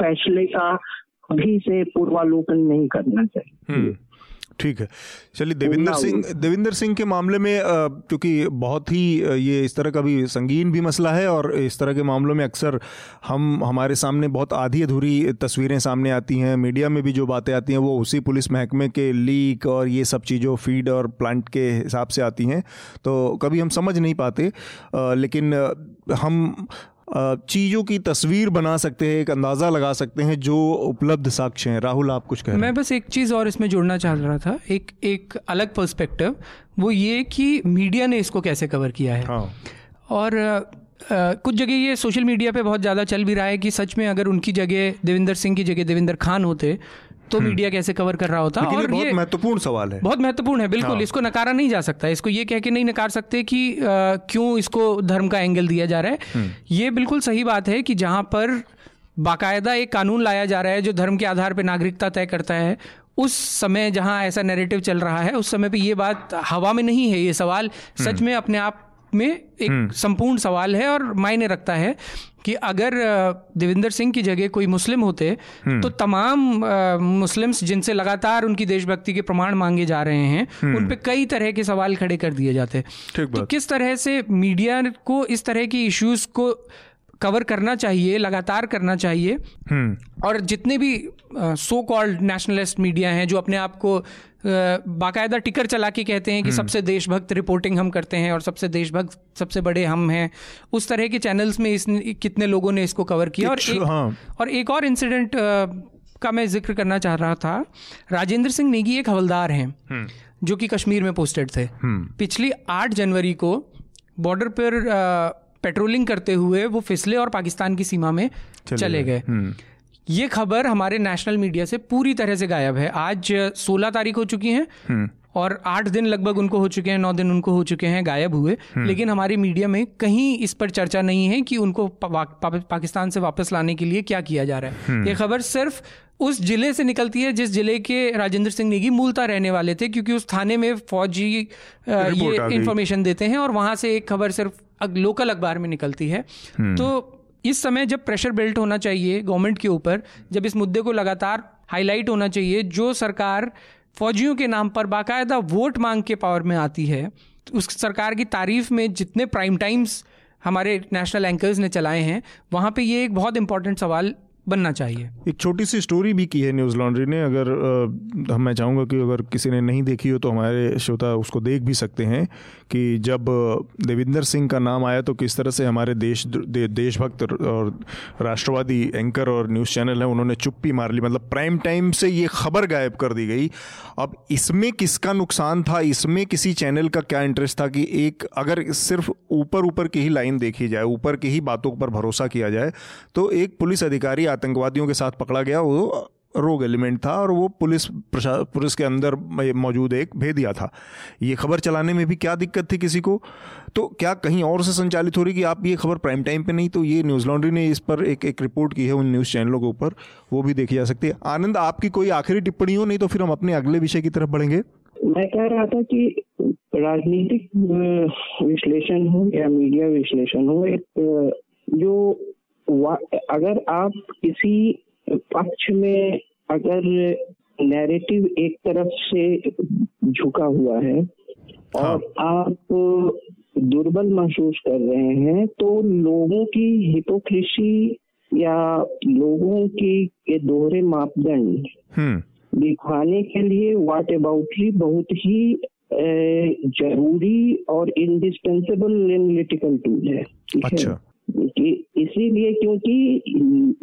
फैसले का अभी से पूर्वालोकन नहीं करना चाहिए हम्म। ठीक है। चलिए देविंदर सिंह देविंदर सिंह के मामले में क्योंकि बहुत ही ये इस तरह का भी संगीन भी मसला है और इस तरह के मामलों में अक्सर हम हमारे सामने बहुत आधी अधूरी तस्वीरें सामने आती हैं। मीडिया में भी जो बातें आती हैं वो उसी पुलिस महकमे के लीक और ये सब चीज़ों फ़ीड और प्लांट के हिसाब से आती हैं। तो कभी हम समझ नहीं पाते लेकिन हम चीज़ों की तस्वीर बना सकते हैं एक अंदाज़ा लगा सकते हैं जो उपलब्ध साक्ष्य हैं। राहुल आप कुछ कह मैं बस एक चीज़ और इसमें जोड़ना चाह रहा था एक एक अलग पर्सपेक्टिव वो ये कि मीडिया ने इसको कैसे कवर किया है। हाँ। और आ, कुछ जगह ये सोशल मीडिया पे बहुत ज़्यादा चल भी रहा है कि सच में अगर उनकी जगह देविंदर सिंह की जगह देविंदर खान होते तो हम्म। मीडिया कैसे कवर कर रहा होता और बहुत महत्वपूर्ण सवाल है बहुत महत्वपूर्ण है बिल्कुल हाँ। इसको नकारा नहीं जा सकता इसको ये कह के नहीं नकार सकते कि आ, क्यों इसको धर्म का एंगल दिया जा रहा है हम्म। ये बिल्कुल सही बात है कि जहाँ पर बाकायदा एक कानून लाया जा रहा है जो धर्म के आधार पर नागरिकता तय करता है उस समय जहाँ ऐसा नैरेटिव चल रहा है उस समय पे ये बात हवा में नहीं है ये सवाल सच हम्म। में अपने आप में एक संपूर्ण सवाल है और मायने रखता है कि अगर देवेंद्र सिंह की जगह कोई मुस्लिम होते हम्म। तो तमाम मुस्लिम्स जिनसे लगातार उनकी देशभक्ति के प्रमाण मांगे जा रहे हैं हम्म। उन पर कई तरह के सवाल खड़े कर दिए जाते तो किस तरह से मीडिया को इस तरह की इश्यूज़ को कवर करना चाहिए लगातार करना चाहिए हम्म। और जितने भी सो कॉल्ड नेशनलिस्ट मीडिया हैं जो अपने आप को बाकायदा टिकर चला के कहते हैं कि हम्म। सबसे देशभक्त रिपोर्टिंग हम करते हैं और सबसे देशभक्त सबसे बड़े हम हैं उस तरह के चैनल्स में इस कितने लोगों ने इसको कवर किया और एक, हाँ। और एक और इंसिडेंट का मैं ज़िक्र करना चाह रहा था राजेंद्र सिंह नेगी एक हवलदार हैं हम्म। जो कि कश्मीर में पोस्टेड थे पिछली आठ जनवरी को बॉर्डर पर पेट्रोलिंग करते हुए वो फिसले और पाकिस्तान की सीमा में चले, चले गए। हम्म। ये खबर हमारे नेशनल मीडिया से पूरी तरह से गायब है। आज 16 तारीख हो चुकी है हम्म। और आठ दिन लगभग उनको हो चुके हैं नौ दिन उनको हो चुके हैं गायब हुए। हम्म। लेकिन हमारी मीडिया में कहीं इस पर चर्चा नहीं है कि उनको पा, पा, पाकिस्तान से वापस लाने के लिए क्या किया जा रहा है। ये खबर सिर्फ़ उस ज़िले से निकलती है जिस ज़िले के राजेंद्र सिंह नेगी मूलता रहने वाले थे क्योंकि उस थाने में फौजी ये इंफॉर्मेशन देते हैं और वहाँ से एक खबर सिर्फ़ लोकल अखबार में निकलती है हम्म। तो इस समय जब प्रेशर बिल्ट होना चाहिए गवर्नमेंट के ऊपर जब इस मुद्दे को लगातार हाईलाइट होना चाहिए जो सरकार फौजियों के नाम पर बाकायदा वोट मांग के पावर में आती है उस सरकार की तारीफ़ में जितने प्राइम टाइम्स हमारे नेशनल एंकर्स ने चलाए हैं वहाँ पे ये एक बहुत इंपॉर्टेंट सवाल बनना चाहिए। एक छोटी सी स्टोरी भी की है न्यूज़ लॉन्ड्री ने। अगर आ, मैं चाहूँगा कि अगर किसी ने नहीं देखी हो तो हमारे श्रोता उसको देख भी सकते हैं कि जब देविंदर सिंह का नाम आया तो किस तरह से हमारे देश दे, देशभक्त और राष्ट्रवादी एंकर और न्यूज़ चैनल है उन्होंने चुप्पी मार ली। मतलब प्राइम टाइम से ये खबर गायब कर दी गई। अब इसमें किसका नुकसान था? इसमें किसी चैनल का क्या इंटरेस्ट था कि एक अगर सिर्फ़ ऊपर ऊपर की ही लाइन देखी जाए ऊपर की ही बातों पर भरोसा किया जाए तो एक पुलिस अधिकारी आतंकवादियों के साथ पकड़ा गया, वो रोग एलिमेंट था और वो पुलिस पुलिस के अंदर मौजूद एक भेदिया था। ये खबर चलाने में भी क्या दिक्कत थी किसी को? तो क्या कहीं और से संचालित हो रही कि आप ये खबर प्राइम टाइम पे नहीं तो ये न्यूज़ लॉन्ड्री ने इस पर एक एक रिपोर्ट की है उन न्यूज़ चैनलों के ऊपर, वो भी देखी जा सकती है। आनंद, आपकी कोई आखिरी टिप्पणी हो, नहीं तो फिर हम अपने अगले विषय की तरफ़ बढ़ेंगे। मैं कह रहा था कि राजनीतिक विश्लेषण हो या मीडिया विश्लेषण हो, एक, जो अगर आप किसी पक्ष में अगर नैरेटिव एक तरफ़ से झुका हुआ है हाँ। और आप दुर्बल महसूस कर रहे हैं तो लोगों की हिपोक्रेसी या लोगों की के दोहरे मापदंड हम्म। दिखाने के लिए वाट अबाउटली बहुत ही ज़रूरी और इंडिस्पेंसेबल एनालिटिकल टूल है अच्छा कि इसीलिए क्योंकि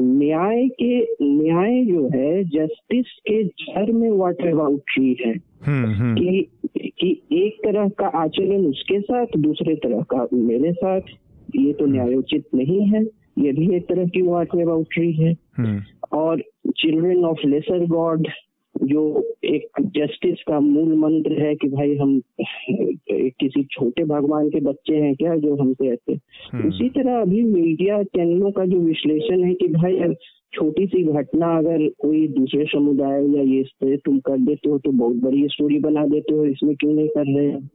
न्याय के न्याय जो है जस्टिस के जर में वाट अबाउटरी है हम्म, हम्म। कि कि एक तरह का आचरण उसके साथ दूसरे तरह का मेरे साथ ये तो न्यायोचित नहीं है ये भी एक तरह की वाट अबाउटरी है हम्म। और चिल्ड्रन ऑफ़ लेसर गॉड जो एक जस्टिस का मूल मंत्र है कि भाई हम किसी छोटे भगवान के बच्चे हैं क्या जो हमसे ऐसे? हम्म। उसी तरह अभी मीडिया चैनलों का जो विश्लेषण है कि भाई छोटी सी घटना अगर कोई दूसरे समुदाय या ये तुम कर देते हो तो बहुत बड़ी स्टोरी बना देते हो इसमें क्यों नहीं कर रहे हैं?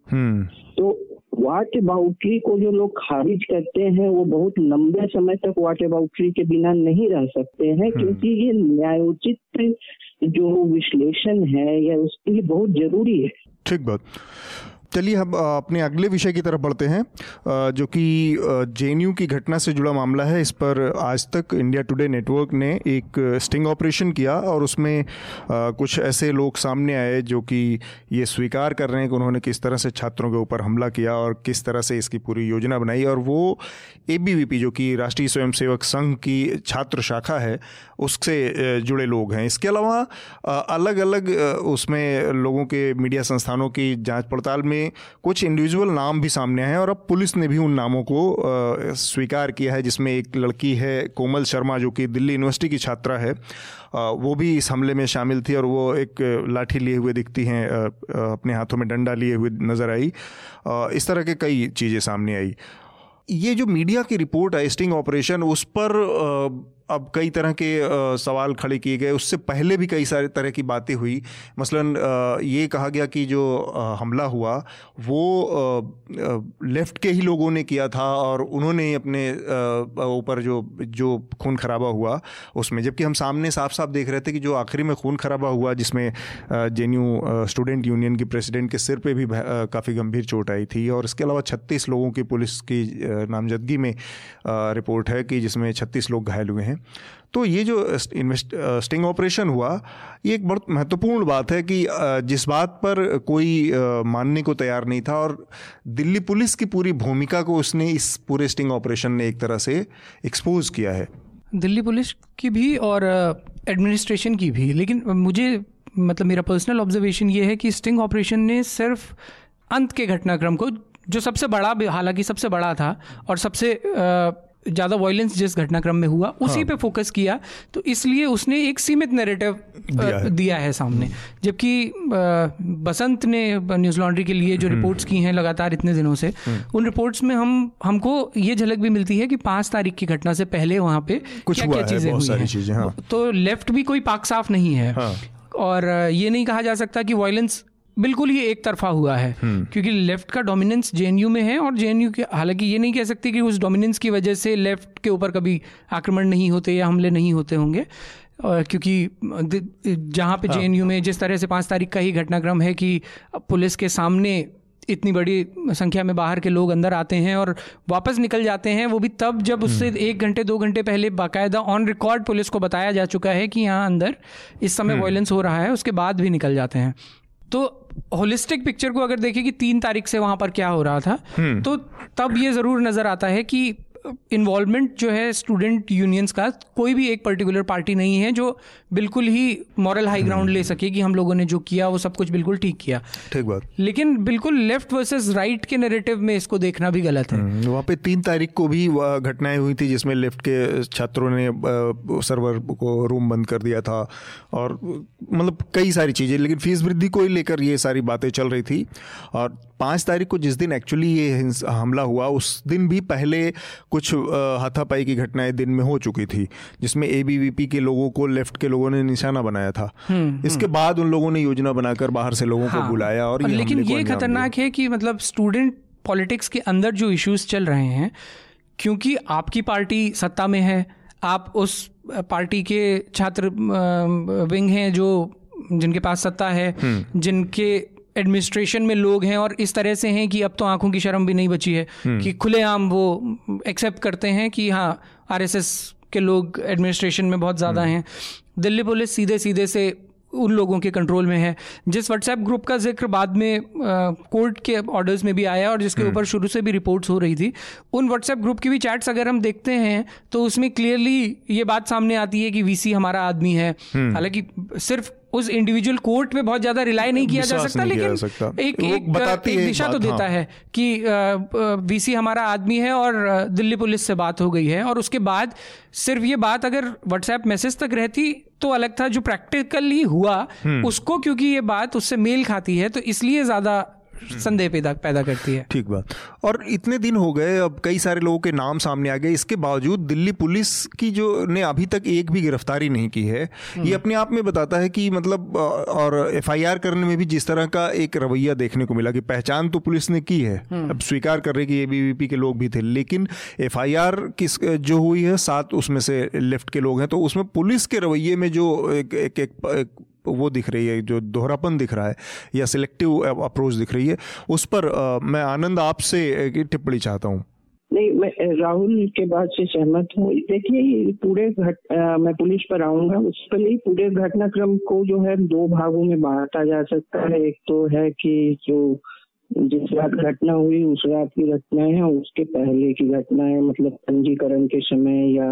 तो वाट बाउट्री को जो लोग खारिज करते हैं वो बहुत लंबे समय तक वाट बाउट्री के बिना नहीं रह सकते हैं हम्म। क्योंकि ये न्यायोचित जो विश्लेषण है या उसके लिए बहुत ज़रूरी है ठीक बात चलिए हम अपने अगले विषय की तरफ़ बढ़ते हैं जो कि जेएनयू की घटना से जुड़ा मामला है। इस पर आज तक इंडिया टुडे नेटवर्क ने एक स्टिंग ऑपरेशन किया और उसमें कुछ ऐसे लोग सामने आए जो कि ये स्वीकार कर रहे हैं कि उन्होंने किस तरह से छात्रों के ऊपर हमला किया और किस तरह से इसकी पूरी योजना बनाई। और वो एबीवीपी जो कि राष्ट्रीय स्वयंसेवक संघ की छात्र शाखा है, उससे जुड़े लोग हैं। इसके अलावा अलग अलग उसमें लोगों के मीडिया संस्थानों की जाँच पड़ताल में कुछ इंडिविजुअल नाम भी सामने आए हैं और अब पुलिस ने भी उन नामों को स्वीकार किया है, जिसमें एक लड़की है, कोमल शर्मा, जो कि दिल्ली यूनिवर्सिटी की छात्रा है। वो भी इस हमले में शामिल थी और वो एक लाठी लिए हुए दिखती हैं अपने हाथों में डंडा लिए हुए नज़र आई। इस तरह के कई चीज़ें सामने आई। ये जो मीडिया की रिपोर्ट है स्टिंग ऑपरेशन उस पर अब कई तरह के सवाल खड़े किए गए। उससे पहले भी कई सारे तरह की बातें हुई। मसलन ये कहा गया कि जो हमला हुआ, वो लेफ़्ट के ही लोगों ने किया था और उन्होंने अपने ऊपर जो जो खून खराबा हुआ, उसमें। जबकि हम सामने साफ़ साफ़ देख रहे थे कि जो आखिरी में खून खराबा हुआ, जिसमें जे स्टूडेंट यूनियन की प्रेसिडेंट के सिर पर भी काफ़ी गंभीर चोट आई थी। और इसके अलावा छत्तीस लोगों की पुलिस की नामजदगी में रिपोर्ट है कि जिसमें छत्तीस लोग घायल हुए हैं। तो ये जो स्टिंग ऑपरेशन हुआ, ये एक बहुत महत्वपूर्ण बात है कि जिस बात पर कोई मानने को तैयार नहीं था और दिल्ली पुलिस की पूरी भूमिका को उसने इस पूरे स्टिंग ऑपरेशन ने एक तरह से एक्सपोज किया है। दिल्ली पुलिस की भी और एडमिनिस्ट्रेशन की भी। लेकिन मुझे मतलब मेरा पर्सनल ऑब्जर्वेशन ये है कि स्टिंग ऑपरेशन ने सिर्फ़ अंत के घटनाक्रम को, जो सबसे बड़ा, हालाँकि सबसे बड़ा था और सबसे ज़्यादा वायलेंस जिस घटनाक्रम में हुआ उसी हाँ। पे फोकस किया तो इसलिए उसने एक सीमित नैरेटिव दिया, दिया है सामने जबकि बसंत ने न्यूज़ लॉन्ड्री के लिए जो रिपोर्ट्स हम्म। की हैं लगातार इतने दिनों से हम्म। उन रिपोर्ट्स में हम हमको ये झलक भी मिलती है कि पाँच तारीख की घटना से पहले वहाँ पे कुछ क्या क्या चीज़ें हुई हैं हाँ। तो लेफ़्ट भी कोई पाक साफ़ नहीं है हाँ। और ये नहीं कहा जा सकता कि वायलेंस बिल्कुल ही एक तरफा हुआ है हम्म। क्योंकि लेफ़्ट का डोमिनेंस जेएनयू में है और जेएनयू के हालाँकि ये नहीं कह सकते कि उस डोमिनेंस की वजह से लेफ़्ट के ऊपर कभी आक्रमण नहीं होते या हमले नहीं होते होंगे क्योंकि जहाँ पे जे हाँ। में जिस तरह से पाँच तारीख का ही घटनाक्रम है कि पुलिस के सामने इतनी बड़ी संख्या में बाहर के लोग अंदर आते हैं और वापस निकल जाते हैं वो भी तब जब उससे हम्म। एक घंटे दो घंटे पहले बाकायदा ऑन रिकॉर्ड पुलिस को बताया जा चुका है कि यहाँ अंदर इस समय वायलेंस हम्म। हो रहा है उसके बाद भी निकल जाते हैं तो होलिस्टिक पिक्चर को अगर देखें कि तीन तारीख से वहाँ पर क्या हो रहा था हम्म। तो तब ये ज़रूर नज़र आता है कि इन्वॉल्वमेंट जो है स्टूडेंट यूनियंस का कोई भी एक पर्टिकुलर पार्टी नहीं है जो बिल्कुल ही मॉरल हाई ग्राउंड ले सके कि हम लोगों ने जो किया वो सब कुछ बिल्कुल ठीक किया। ठीक बात। लेकिन बिल्कुल लेफ़्ट वर्सेस राइट के नैरेटिव में इसको देखना भी गलत है। हम्म, वहाँ पे तीन तारीख को भी घटनाएँ हुई थी जिसमें लेफ़्ट के छात्रों ने सर्वर को रूम बंद कर दिया था और मतलब कई सारी चीज़ें लेकिन फ़ीस वृद्धि को ही लेकर ये सारी बातें चल रही थी। और पाँच तारीख को जिस दिन एक्चुअली ये हमला हुआ उस दिन भी पहले कुछ हाथापाई की घटनाएँ दिन में हो चुकी थी जिसमें एबीवीपी के लोगों को लेफ़्ट के लोगों ने निशाना बनाया था हम्म, हम्म। इसके बाद उन लोगों ने योजना बनाकर बाहर से लोगों हाँ, को बुलाया और, ये लेकिन ये खतरनाक है कि मतलब स्टूडेंट पॉलिटिक्स के अंदर जो इश्यूज़ चल रहे हैं क्योंकि आपकी पार्टी सत्ता में है आप उस पार्टी के छात्र विंग हैं जो जिनके पास सत्ता है हम्म। जिनके एडमिनिस्ट्रेशन में लोग हैं और इस तरह से हैं कि अब तो आँखों की शर्म भी नहीं बची है हम्म। कि खुलेआम वो एक्सेप्ट करते हैं कि हाँ आरएसएस के लोग एडमिनिस्ट्रेशन में बहुत ज़्यादा हम्म। हैं दिल्ली पुलिस सीधे सीधे से उन लोगों के कंट्रोल में है जिस व्हाट्सएप ग्रुप का ज़िक्र बाद में कोर्ट के ऑर्डर्स में भी आया और जिसके हम्म। ऊपर शुरू से भी रिपोर्ट्स हो रही थी उन व्हाट्सएप ग्रुप की भी चैट्स अगर हम देखते हैं तो उसमें क्लियरली ये बात सामने आती है कि वीसी हमारा आदमी है हालाँकि सिर्फ़ उस इंडिविजुअल कोर्ट पे बहुत ज़्यादा रिलाई नहीं किया जा सकता लेकिन सकता। एक एक, बताती एक दिशा तो देता हाँ। है कि वीसी हमारा आदमी है और दिल्ली पुलिस से बात हो गई है और उसके बाद सिर्फ़ ये बात अगर व्हाट्सएप मैसेज तक रहती तो अलग था जो प्रैक्टिकली हुआ हम्म। उसको क्योंकि ये बात उससे मेल खाती है तो इसलिए ज़्यादा संदेह पैदा पैदा करती है। ठीक बात। और इतने दिन हो गए अब कई सारे लोगों के नाम सामने आ गए। इसके बावजूद दिल्ली पुलिस की जो ने अभी तक एक भी गिरफ्तारी नहीं की है ये हम्म। अपने आप में बताता है कि मतलब और एफआईआर करने में भी जिस तरह का एक रवैया देखने को मिला कि पहचान तो पुलिस ने की है। हम्म। अब स्वीकार कर रहे कि एबीवीपी के लोग भी थे लेकिन एफआईआर किस जो हुई है सात उसमें से लेफ़्ट के लोग हैं तो उसमें पुलिस के रवैये में जो एक एक, एक, एक वो दिख रही है जो दोहरापन दिख रहा है या सिलेक्टिव अप्रोच दिख रही है उस पर आ, मैं आनंद आपसे टिप्पणी चाहता हूँ। नहीं मैं राहुल के बात से सहमत हूँ। देखिए पूरे घट मैं पुलिस पर आऊँगा उस पर ही पूरे घटनाक्रम को जो है दो भागों में बांटा जा सकता है। एक तो है कि जो जिस रात घटना हुई उस रात की घटना है उसके पहले की घटना है मतलब पंजीकरण के समय या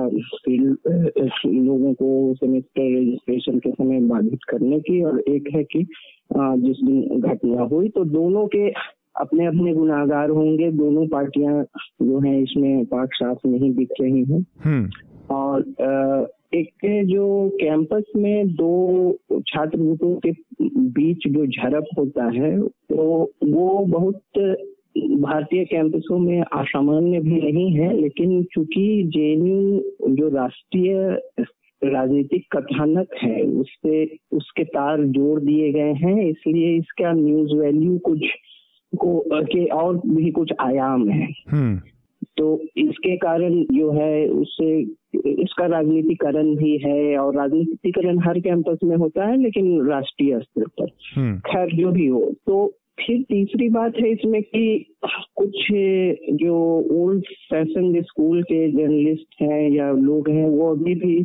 लोगों को सेमेस्टर रजिस्ट्रेशन के समय बाधित करने की और एक है कि जिस दिन घटना हुई तो दोनों के अपने अपने गुनागार होंगे दोनों पार्टियाँ जो है इसमें पाक साफ़ नहीं दिख रही हैं हम्म। और एक जो कैंपस में दो छात्र के बीच जो झड़प होता है तो वो बहुत भारतीय कैंपसों में असामान्य भी नहीं है, लेकिन चूँकि जेएनयू जो राष्ट्रीय राजनीतिक कथानक है, उससे उसके तार जोड़ दिए गए हैं, इसलिए इसका न्यूज़ वैल्यू कुछ को, के और भी कुछ आयाम है हम्म। तो इसके कारण जो है उससे इसका राजनीतिकरण भी है और राजनीतिकरण हर कैंपस में होता है लेकिन राष्ट्रीय स्तर पर हम्म। खैर जो भी हो तो फिर तीसरी बात है इसमें कि कुछ जो ओल्ड फ़ैशन स्कूल के जर्नलिस्ट हैं या लोग हैं वो अभी भी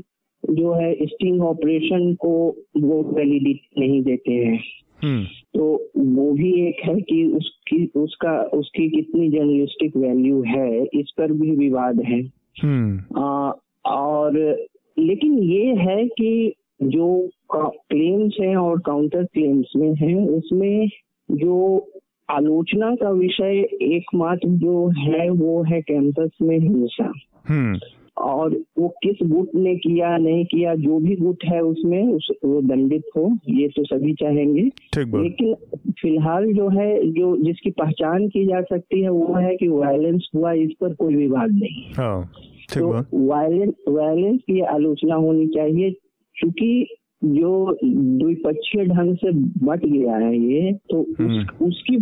जो है स्टिंग ऑपरेशन को वो वैलिडिटी नहीं देते हैं। तो वो भी एक है कि उसकी उसका उसकी कितनी जर्नलिस्टिक वैल्यू है इस पर भी विवाद है हम्म। आ, और लेकिन ये है कि जो क्लेम्स हैं और काउंटर क्लेम्स में है उसमें जो आलोचना का विषय एकमात्र जो है वो है कैंपस में हिंसा हम्म। और वो किस गुट ने किया नहीं किया जो भी गुट है उसमें उस वो दंडित हो ये तो सभी चाहेंगे। लेकिन फ़िलहाल जो है जो जिसकी पहचान की जा सकती है वो है कि वायलेंस हुआ इस पर कोई विवाद नहीं हाँ, तो वायलेंस वायलेंस की आलोचना होनी चाहिए क्योंकि जो द्विपक्षीय ढंग से बट गया है ये तो उस, हम्म। उसकी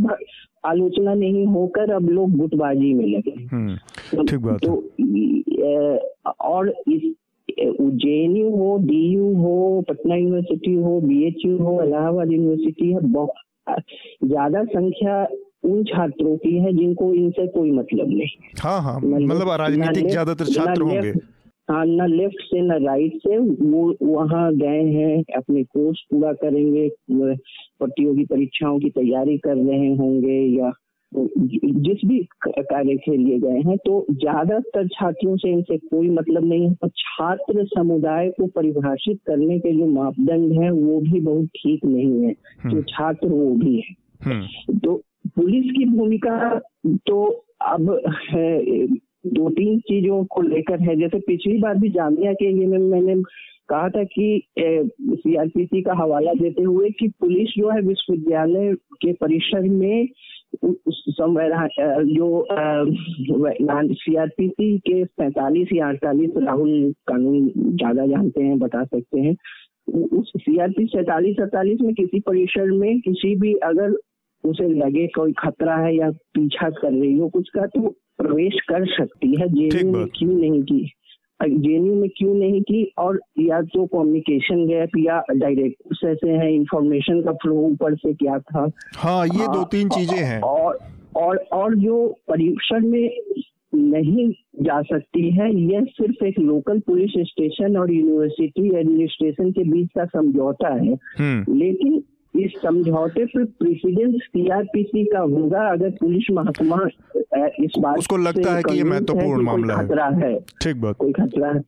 आलोचना नहीं होकर अब लोग गुटबाजी में लगे हम्म, तो ठीक बात तो और इस जेएनयू हो डीयू हो पटना यूनिवर्सिटी हो बीएचयू हो इलाहाबाद यूनिवर्सिटी है बहुत ज़्यादा संख्या उन छात्रों की है जिनको इनसे कोई मतलब नहीं हाँ। हाँ मतलब, मतलब राजनीतिक ज़्यादातर छात्र होंगे। हाँ न लेफ़्ट से ना राइट से वो वहाँ गए हैं अपने कोर्स पूरा करेंगे प्रतियोगी परीक्षाओं की तैयारी कर रहे होंगे या जिस भी कार्य के लिए गए हैं तो ज़्यादातर छात्रों से इनसे कोई मतलब नहीं है। छात्र समुदाय को परिभाषित करने के जो मापदंड है वो भी बहुत ठीक नहीं है। हम्म। जो छात्र वो भी है। हम्म, तो पुलिस की भूमिका तो अब है, दो तीन चीज़ों को लेकर है। जैसे पिछली बार भी जामिया के ये में, मैंने कहा था कि सीआरपीसी का हवाला देते हुए कि पुलिस जो है विश्वविद्यालय के परिसर में जो सीआरपीसी के पैंतालीस या अड़तालीस राहुल कानून ज़्यादा जानते हैं, बता सकते हैं। उस सीआरपी सैतालीस, अड़तालीस में किसी परिसर में किसी भी अगर उसे लगे कोई खतरा है या पीछा कर रही हो कुछ का तो प्रवेश कर सकती है। जेएनयू में क्यों नहीं की? जेएनयू में क्यों नहीं की? और या तो कम्युनिकेशन गैप या डायरेक्ट ऐसे है इंफॉर्मेशन का फ्लो ऊपर से क्या था? हाँ ये दो तीन चीज़ें हैं। और और और जो परीक्षण में नहीं जा सकती है यह सिर्फ़ एक लोकल पुलिस स्टेशन और यूनिवर्सिटी एडमिनिस्ट्रेशन के बीच का समझौता है। हम्म। लेकिन इस समझौते पर प्रेसिडेंट सीआरपीसी का होगा अगर पुलिस महकमा इस बात उसको लगता है कि ये महत्वपूर्ण मामला है। खतरा है। ठीक बात। कोई खतरा है।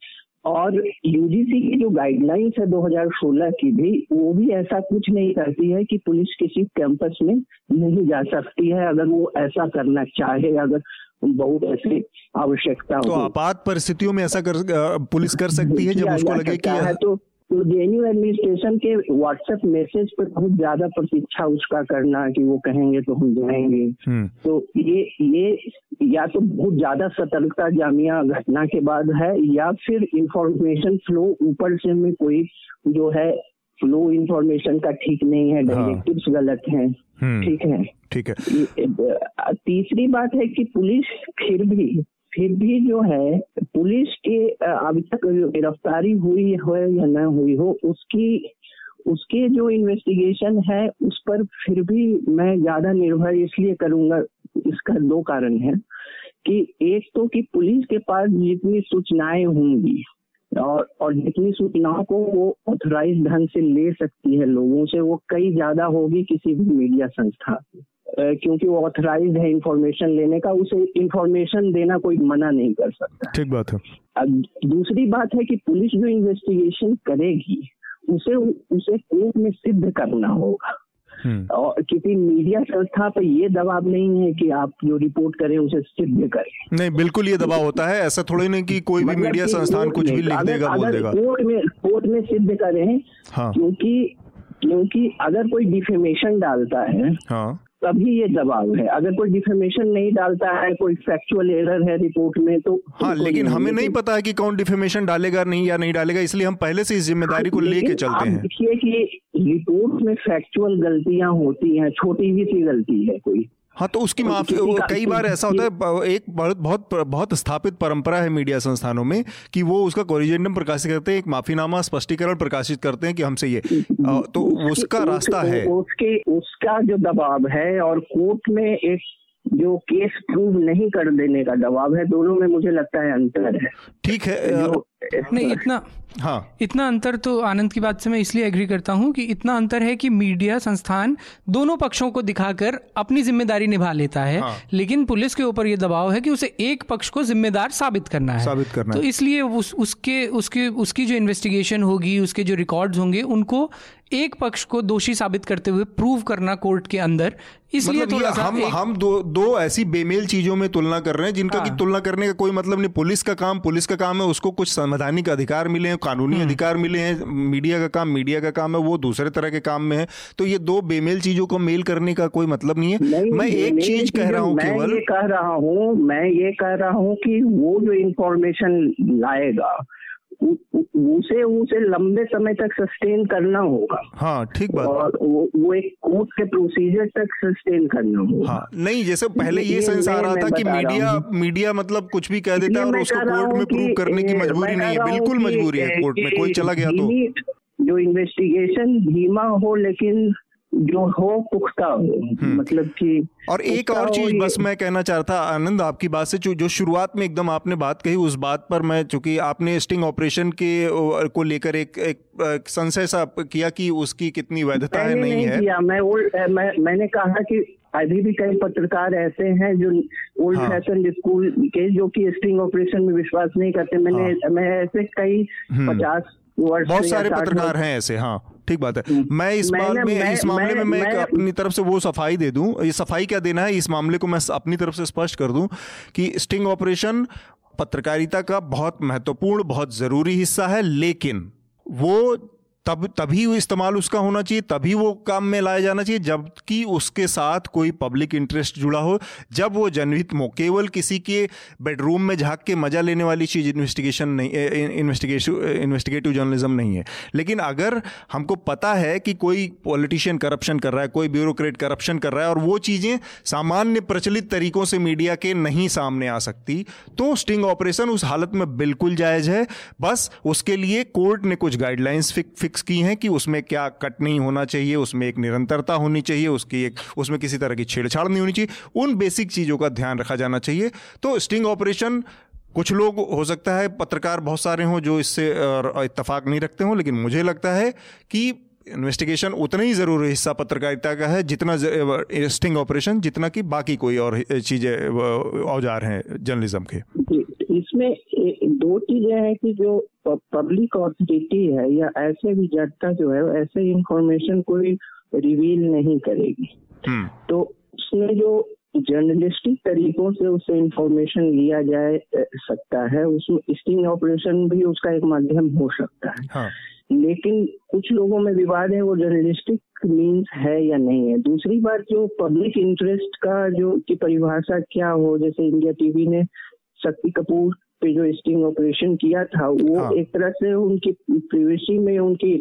और यूजीसी की जो गाइडलाइंस है 2016 की भी वो भी ऐसा कुछ नहीं करती है कि पुलिस किसी कैंपस में नहीं जा सकती है। अगर वो ऐसा करना चाहे अगर बहुत ऐसी आवश्यकता तो आपात परिस्थितियों में ऐसा कर पुलिस कर सकती है जब उसको लगे कि है तो तो जेएनयू एडमिनिस्ट्रेशन के व्हाट्सएप मैसेज पर बहुत ज़्यादा प्रतीक्षा उसका करना कि वो कहेंगे तो हम जाएँगे हम्म। तो ये ये या तो बहुत ज़्यादा सतर्कता जामिया घटना के बाद है या फिर इंफॉर्मेशन फ्लो ऊपर से में कोई जो है फ्लो इंफॉर्मेशन का ठीक नहीं है डायरेक्टिव्स हाँ। गलत हैं हम्म। ठीक है ठीक है तीसरी बात है कि पुलिस फिर भी फिर भी जो है, पुलिस के अभी तक गिरफ्तारी हुई हो या न हुई हो, उसकी, उसके जो इन्वेस्टिगेशन है, उस पर फिर भी मैं ज़्यादा निर्भर इसलिए करूँगा, इसका दो कारण है कि एक तो कि पुलिस के पास जितनी सूचनाएँ होंगी और और जितनी सूचनाओं को वो ऑथराइज ढंग से ले सकती है लोगों से, वो कई ज़्यादा होगी किसी भी मीडिया संस्था क्योंकि वो ऑथराइज है इंफॉर्मेशन लेने का उसे इंफॉर्मेशन देना कोई मना नहीं कर सकता। ठीक बात है। अब दूसरी बात है कि पुलिस जो इन्वेस्टिगेशन करेगी उसे उसे कोर्ट में सिद्ध करना होगा। और किसी मीडिया संस्था पर ये दबाव नहीं है कि आप जो रिपोर्ट करें उसे सिद्ध करें। नहीं बिल्कुल ये दबाव होता है। ऐसा थोड़ी नहीं कि कोई भी मीडिया संस्थान कुछ भी लिख देगा बोल देगा। कोर्ट में कोर्ट में सिद्ध करें हाँ। क्योंकि क्योंकि अगर कोई डिफेमेशन डालता है हाँ। तभी ये दबाव है। अगर कोई डिफेमेशन नहीं डालता है कोई फैक्चुअल एरर है रिपोर्ट में तो हाँ लेकिन हमें नहीं पता है कि कौन डिफेमेशन डालेगा नहीं या नहीं डालेगा इसलिए हम पहले से इस ज़िम्मेदारी को लेके चलते हैं। देखिए कि रिपोर्ट में फैक्चुअल गलतियाँ होती हैं छोटी ही सी गलती है कोई। हाँ तो उसकी माफ़ी कई बार ऐसा होता है एक बहुत बहुत बहुत स्थापित परंपरा है मीडिया संस्थानों में कि वो उसका कोरिजेंडम प्रकाशित करते हैं एक माफीनामा स्पष्टीकरण प्रकाशित करते हैं कि हमसे ये। तो उसका रास्ता है। उसके उसका जो दबाव है और कोर्ट में एक जो केस प्रूव नहीं कर देने का दबाव है दोनों में मुझे लगता है अंतर है। ठीक है नहीं इतना हाँ। इतना अंतर तो आनंद की बात से मैं इसलिए एग्री करता हूँ कि इतना अंतर है कि मीडिया संस्थान दोनों पक्षों को दिखाकर अपनी ज़िम्मेदारी निभा लेता है। हाँ। लेकिन पुलिस के ऊपर ये दबाव है कि उसे एक पक्ष को जिम्मेदार साबित करना है। साबित करना तो इसलिए उस उसके उसके उसकी जो इन्वेस्टिगेशन होगी उसके जो रिकॉर्ड्स होंगे उनको एक पक्ष को दोषी साबित करते हुए प्रूव करना कोर्ट के अंदर। इसलिए मतलब थोड़ा हम एक... हम दो दो ऐसी बेमेल चीज़ों में तुलना कर रहे हैं जिनका हाँ। की तुलना करने का कोई मतलब नहीं। पुलिस का काम पुलिस का काम है उसको कुछ संवैधानिक अधिकार मिले हैं कानूनी हम्म। अधिकार मिले हैं मीडिया का काम मीडिया का काम है वो दूसरे तरह के काम में है तो ये दो बेमेल चीज़ों को मेल करने का कोई मतलब नहीं है नहीं, मैं एक चीज़ कह रहा हूँ केवल कह रहा हूँ मैं ये कह रहा हूँ कि वो जो इन्फॉर्मेशन लाएगा उसे उसे लंबे समय तक सस्टेन करना होगा। हाँ ठीक बात। और वो, वो एक कोर्ट के प्रोसीजर तक सस्टेन करना होगा। हाँ नहीं जैसे पहले ये सेंस आ रहा था कि मीडिया मीडिया मतलब कुछ भी कह देता है और उसको कोर्ट में प्रूव करने की मजबूरी नहीं है बिल्कुल मजबूरी है कोर्ट में कोई चला गया तो। जो इन्वेस्टिगेशन धीमा हो लेकिन जो हो पुख्ता हो हम्म। मतलब कि और एक और चीज़ बस मैं कहना चाहता आनंद आपकी बात से जो शुरुआत में एकदम आपने बात कही उस बात पर मैं चूँकि आपने स्टिंग ऑपरेशन के को लेकर एक एक एक संशय सा किया कि उसकी कितनी वैधता है नहीं, नहीं है किया मैं वो मैं मैंने कहा कि अभी भी कई पत्रकार ऐसे हैं जो ओल्ड हाँ। फ़ैशन स्कूल के जो कि स्टिंग ऑपरेशन में विश्वास नहीं करते मैंने हाँ। मैं ऐसे कई हम्म। पचास बहुत सारे पत्रकार हैं ऐसे हाँ ठीक बात है। हम्म। मैं इस मैंने- में मैं- इस मामले मैं, में मैं- मैं मैं- अपनी तरफ़ से वो सफ़ाई दे दूँ। ये सफ़ाई क्या देना है? इस मामले को मैं अपनी तरफ़ से स्पष्ट कर दूँ कि स्टिंग ऑपरेशन पत्रकारिता का बहुत महत्वपूर्ण बहुत ज़रूरी हिस्सा है लेकिन वो तब, तभी इस्तेमाल उसका होना चाहिए, तभी वो काम में लाया जाना चाहिए, जबकि उसके साथ कोई पब्लिक इंटरेस्ट जुड़ा हो। जब वो जनहित मो, केवल किसी के बेडरूम में झाँक के मज़ा लेने वाली चीज़ इन्वेस्टिगेशन नहीं इन्वेस्टिगेशन इन्वेस्टिगेटिव जर्नलिज्म नहीं है। लेकिन अगर हमको पता है कि कोई पॉलिटिशियन करप्शन कर रहा है, कोई ब्यूरोक्रेट करप्शन कर रहा है, और वो चीज़ें सामान्य प्रचलित तरीकों से मीडिया के नहीं सामने आ सकती तो स्टिंग ऑपरेशन उस हालत में बिल्कुल जायज़ है। बस उसके लिए कोर्ट ने कुछ गाइडलाइंस फिक्स की हैं कि उसमें क्या कट नहीं होना चाहिए, उसमें एक निरंतरता होनी चाहिए, उसकी एक, उसमें किसी तरह की छेड़छाड़ नहीं होनी चाहिए। उन बेसिक चीज़ों का ध्यान रखा जाना चाहिए। तो स्टिंग ऑपरेशन, कुछ लोग, हो सकता है पत्रकार बहुत सारे हों जो इससे इतफाक नहीं रखते हों, लेकिन मुझे लगता है कि इन्वेस्टिगेशन उतना ही ज़रूरी हिस्सा पत्रकारिता का है जितना स्टिंग ऑपरेशन जितना कि बाकी कोई और चीज़ें औज़ार हैं जर्नलिज्म के। जी, इसमें दो चीज़ें हैं कि जो पब्लिक ऑथोरिटी है या ऐसे भी जनता जो है ऐसे इंफॉर्मेशन कोई रिवील नहीं करेगी। हम्म। तो उसमें जो जर्नलिस्टिक तरीकों से उससे इंफॉर्मेशन लिया जाए अ, सकता है उसमें स्टिंग ऑपरेशन भी उसका एक माध्यम हो सकता है। हाँ। लेकिन कुछ लोगों में विवाद है, वो जर्नलिस्टिक मीन्स है या नहीं है? दूसरी बात, जो पब्लिक इंटरेस्ट का जो, की परिभाषा क्या हो, जैसे इंडिया टीवी ने, शक्ति कपूर पे जो स्टिंग ऑपरेशन किया था वो हाँ। एक तरह से उनकी प्रिवेसी में उनकी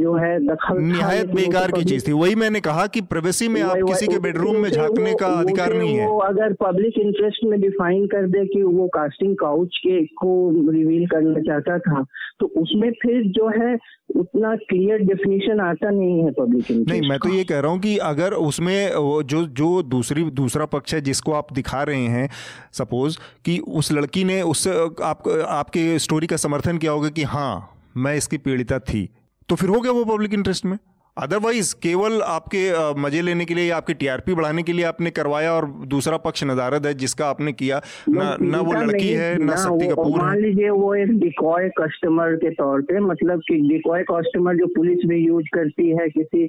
जो है दखल निहायत बेकार की चीज़ थी। वही मैंने कहा कि प्रिवेसी में आप किसी के बेडरूम में झांकने का अधिकार नहीं है। वो अगर पब्लिक इंटरेस्ट में डिफाइन कर दे कि वो कास्टिंग काउच के को रिवील करना चाहता था तो उसमें फिर जो है उतना क्लियर डेफिनेशन आता नहीं है पब्लिक इंटरेस्ट नहीं मैं तो ये कह रहा हूँ कि अगर उसमें जो जो दूसरी दूसरा पक्ष है जिसको आप दिखा रहे हैं सपोज़ कि उस लड़की ने उस आप आपके स्टोरी का समर्थन किया होगा कि हाँ मैं इसकी पीड़िता थी तो फिर हो गया वो पब्लिक इंटरेस्ट में? अदरवाइज़ केवल आपके मज़े लेने के लिए या आपकी टीआरपी बढ़ाने के लिए आपने करवाया और दूसरा पक्ष नदारद है जिसका आपने किया। ना ना वो लड़की है ना शक्ति कपूर मान लीजिए वो एक डिकॉय कस्टमर के तौर पे मतलब कि डिकॉय कस्टमर जो पुलिस भी यूज़ करती है किसी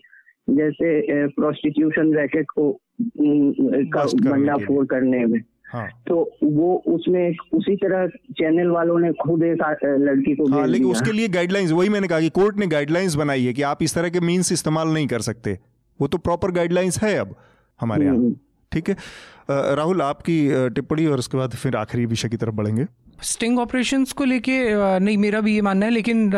जैसे प्रोस्टिट्यूशन रैकेट को भंडाफोड़ करने में। हाँ। तो वो उसमें उसी तरह चैनल वालों ने खुद एक लड़की को हाँ लेकिन उसके लिए गाइडलाइंस वही मैंने कहा कि कोर्ट ने गाइडलाइंस बनाई है कि आप इस तरह के मीन्स इस्तेमाल नहीं कर सकते। वो तो प्रॉपर गाइडलाइंस है अब हमारे यहाँ। हम्म। ठीक है? राहुल आपकी टिप्पणी और उसके बाद फिर आखिरी विषय की तरफ़ बढ़ेंगे। स्टिंग ऑपरेशंस को लेके नहीं मेरा भी ये मानना है लेकिन